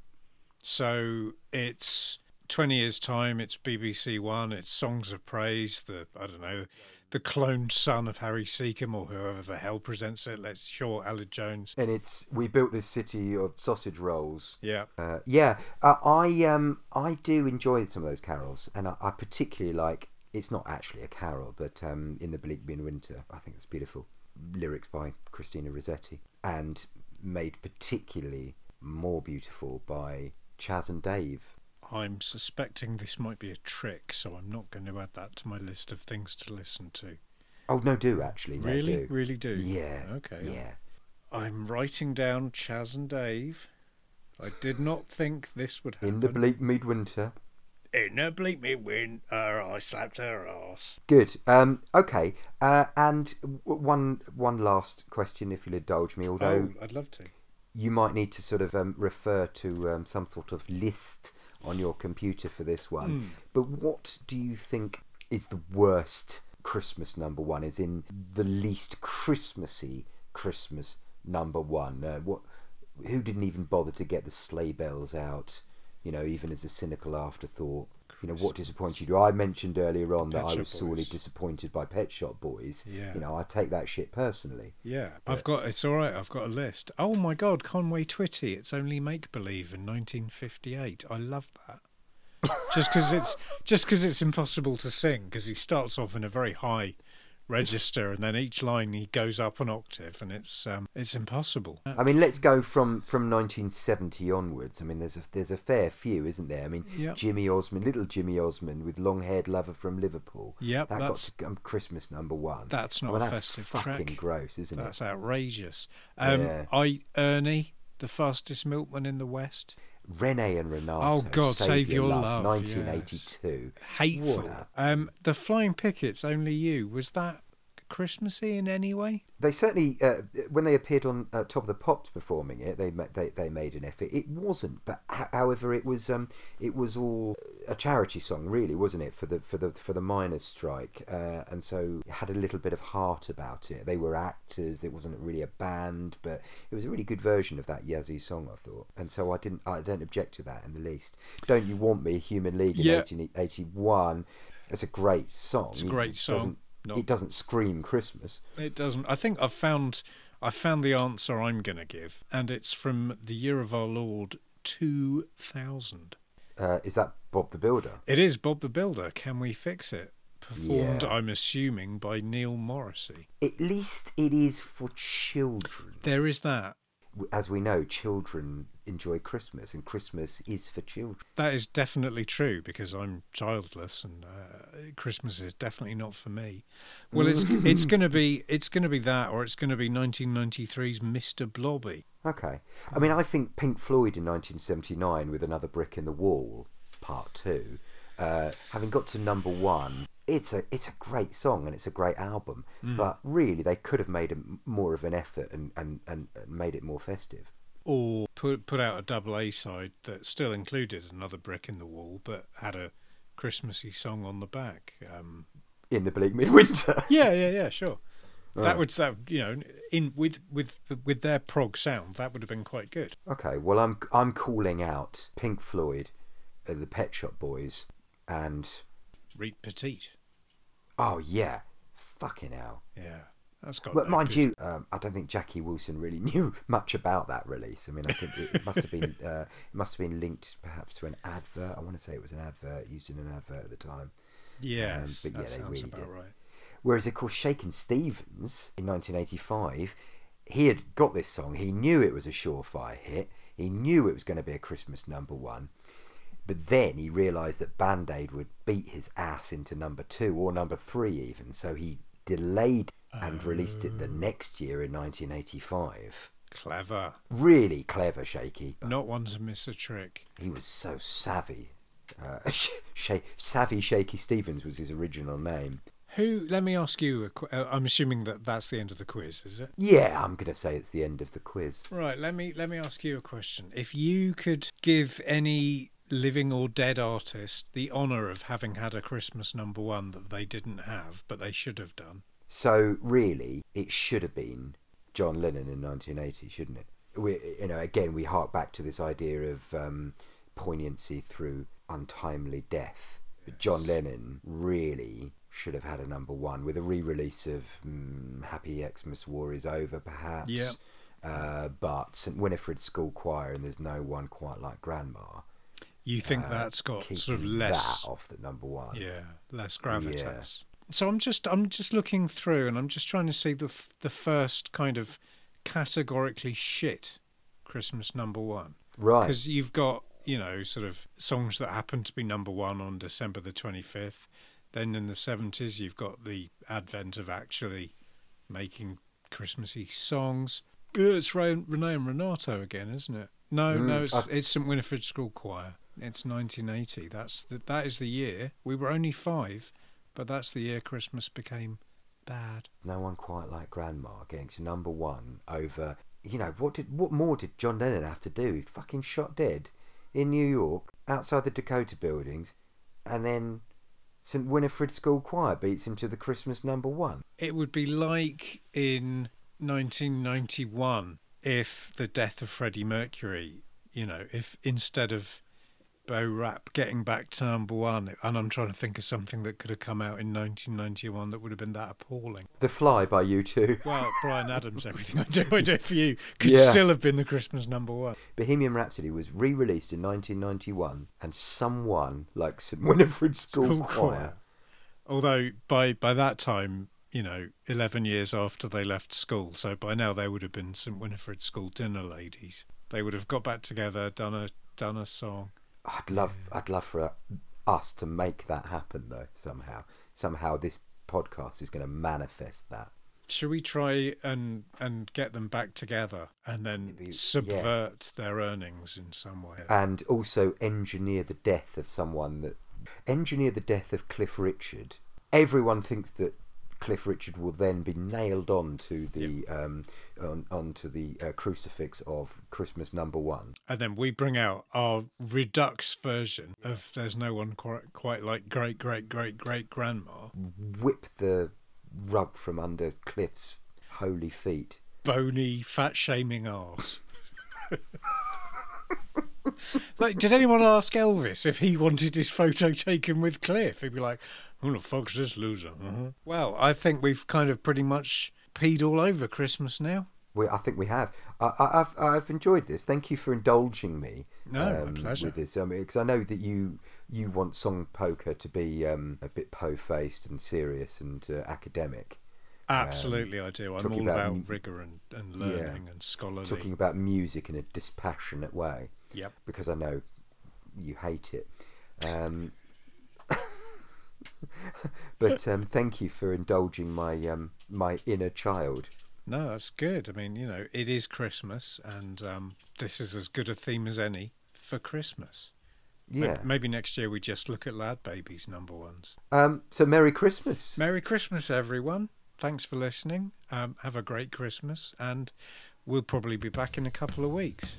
So it's 20 years' time, it's BBC One, it's Songs of Praise, the, I don't know, the cloned son of Harry Secombe or whoever the hell presents it. Let's sure, Aled Jones. And it's we built this city of sausage rolls. Yeah. Uh, yeah, uh, I um I do enjoy some of those carols, and I, I particularly like. It's not actually a carol, but um, in the bleak winter, I think it's beautiful. Lyrics by Christina Rossetti, and made particularly more beautiful by Chas and Dave. I'm suspecting this might be a trick, so I'm not going to add that to my list of things to listen to. Oh no, do actually no, really? do. Really do? Yeah. Okay. Yeah. I'm writing down Chas and Dave. I did not think this would happen. In the bleak midwinter. In the bleak midwinter, I slapped her ass. Good. Um, okay. Uh, and one one last question, if you'll indulge me. Although oh, I'd love to. you might need to sort of um, refer to um, some sort of list on your computer for this one. Hmm. But what do you think is the worst Christmas number one? Is in the least Christmassy Christmas number one? Uh, what? Who didn't even bother to get the sleigh bells out? You know, even as a cynical afterthought. You know what disappointed you? I mentioned earlier on that Pet I Shop was sorely Boys. disappointed by Pet Shop Boys. Yeah. You know, I take that shit personally. Yeah, I've got. It's all right. I've got a list. Oh my God, Conway Twitty. It's only make believe in 1958. I love that. just because it's just because it's impossible to sing because he starts off in a very high register and then each line he goes up an octave and it's um, it's impossible. I mean, let's go from, from 1970 onwards. I mean, there's a there's a fair few, isn't there? I mean, Yep. Jimmy Osmond, little Jimmy Osmond with long-haired lover from Liverpool. Yep, that got to um, Christmas number one. That's I not mean, a that's festive fucking track. gross, isn't That's it? That's outrageous. Um, Yeah. I Ernie, the fastest milkman in the West. Renee and Renato. Oh, God, save, Save your, Your love. Love, 1982. Hateful. What a- Um, the Flying Pickets, only you. Was that Christmassy in any way? They certainly, uh, when they appeared on uh, Top of the Pops performing it, they they they made an effort. It wasn't, but however, it was um it was all a charity song, really, wasn't it for the for the for the miners' strike, uh, and so it had a little bit of heart about it. They were actors. It wasn't really a band, but it was a really good version of that Yazoo song, I thought. And so I didn't I don't object to that in the least. Don't you want me? Human League in Yeah. 1881. It's a great song. It's a great song. Not- It doesn't scream Christmas. It doesn't. I think I've found I found the answer I'm going to give, and it's from the year of our Lord 2000. Uh, is that Bob the Builder? It is Bob the Builder. Can we fix it? Performed, Yeah. I'm assuming, by Neil Morrissey. At least it is for children. There is that. As we know, children enjoy Christmas, and Christmas is for children. That is definitely true because I'm childless, and uh, Christmas is definitely not for me. Well, it's it's going to be it's going to be that, or it's going to be 1993's Mr. Blobby. Okay. I mean, I think Pink Floyd in 1979 with Another Brick in the Wall, Part 2, uh, having got to number one, it's a it's a great song and it's a great album. But really, they could have made a, more of an effort and, and and made it more festive. Or put put out a double A side that still included another brick in the wall, but had a Christmassy song on the back. Um, In the bleak midwinter. yeah, yeah, yeah, sure. That would that you know in with with with their prog sound that would have been quite good. okay, well, I'm I'm calling out Pink Floyd, uh, the Pet Shop Boys, and Reet Petite, oh yeah, fucking hell. yeah, that's got. But no mind good- you, um, I don't think Jackie Wilson really knew much about that release. I mean, I think it, it must have been uh, it must have been linked perhaps to an advert. I want to say it was an advert used in an advert at the time. yes, um, but that yeah, they sounds really about did. right. Whereas, of course, Shakin' Stevens in 1985, he had got this song. He knew it was a surefire hit. He knew it was going to be a Christmas number one. But then he realised that Band Aid would beat his ass into number two or number three, even. So he delayed and released it the next year in 1985. Clever, Really clever, Shaky. But not one to miss a trick. he was so savvy. Uh, sh- sh- savvy Shaky Stevens was his original name. Who? Let me ask you. A, qu- uh, I'm assuming that that's the end of the quiz, is it? Yeah, I'm going to say it's the end of the quiz. Right, let me let me ask you a question. If you could give any living or dead artist the honour of having had a Christmas number one that they didn't have, but they should have done. So really, it should have been John Lennon in 1980, shouldn't it? We, you know, again, we hark back to this idea of um, poignancy through untimely death. But John Lennon really should have had a number one with a re-release of mm, Happy Xmas War is Over, perhaps. Yeah. Uh, but St Winifred School Choir and There's No One Quite Like Grandma. You think uh, that's got sort of less, that off the number one. yeah, less gravitas. So I'm just I'm just looking through and I'm just trying to see the f- the first kind of categorically shit Christmas number one. Right. because you've got you know sort of songs that happen to be number one on December the 25th. Then in the 70s, you've got the advent of actually making Christmassy songs. It's Re- Renee and Renato again, isn't it? No, Mm, no, it's, I've- it's St Winifred School Choir. It's 1980. That's the, that is the year. We were only five, but that's the year Christmas became bad. no one quite like grandma getting to number one over you know what did what more did john lennon have to do he fucking shot dead in new york outside the dakota buildings and then st winifred school choir beats him to the christmas number one It would be like in 1991 if the death of Freddie Mercury, you know, if instead of Bo Rap getting back to number one, and I'm trying to think of something that could have come out in 1991 that would have been that appalling. the fly by U2 Well, Bryan Adams, everything I do, I do for you, could Yeah. still have been the Christmas number one. bohemian rhapsody was re-released in 1991 and someone like st winifred school, School choir choir. Although by by that time, you know, 11 years after they left school, so by now they would have been St Winifred School dinner ladies. They would have got back together, done a done a song. I'd love i'd love for us to make that happen though somehow somehow this podcast is going to manifest that Should we try and and get them back together and then subvert their earnings in some way? and also engineer the death of someone that engineer the death of Cliff Richard. Everyone thinks that Cliff Richard will then be nailed on to the um, on onto the uh, crucifix of Christmas number one. and then we bring out our redux version of "There's no one quite, quite like great great great great grandma." Whip the rug from under Cliff's holy feet. bony, fat shaming arse. like, did anyone ask Elvis if he wanted his photo taken with Cliff? He'd be like, "Who the fuck's this loser?" Uh-huh. Well, I think we've kind of pretty much peed all over Christmas now. We, I think we have. I, I, I've I've enjoyed this. Thank you for indulging me. No, my pleasure. With this, I mean, because I know that you you want song poker to be um, a bit po-faced and serious and uh, academic. Absolutely, I do. I'm talking all about about, m- rigor and, and learning and scholarly. Talking about music in a dispassionate way. Yep. Because I know you hate it. Um, but um, thank you for indulging my um, my inner child. No, that's good. I mean, you know, it is Christmas, and um, this is as good a theme as any for Christmas. Yeah. Maybe next year we just look at LadBaby's number ones. Um, so Merry Christmas. Merry Christmas, everyone. Thanks for listening. Um, have a great Christmas, and we'll probably be back in a couple of weeks.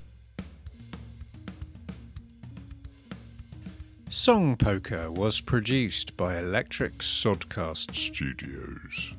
Songpoker was produced by Electric Sodcast Studios.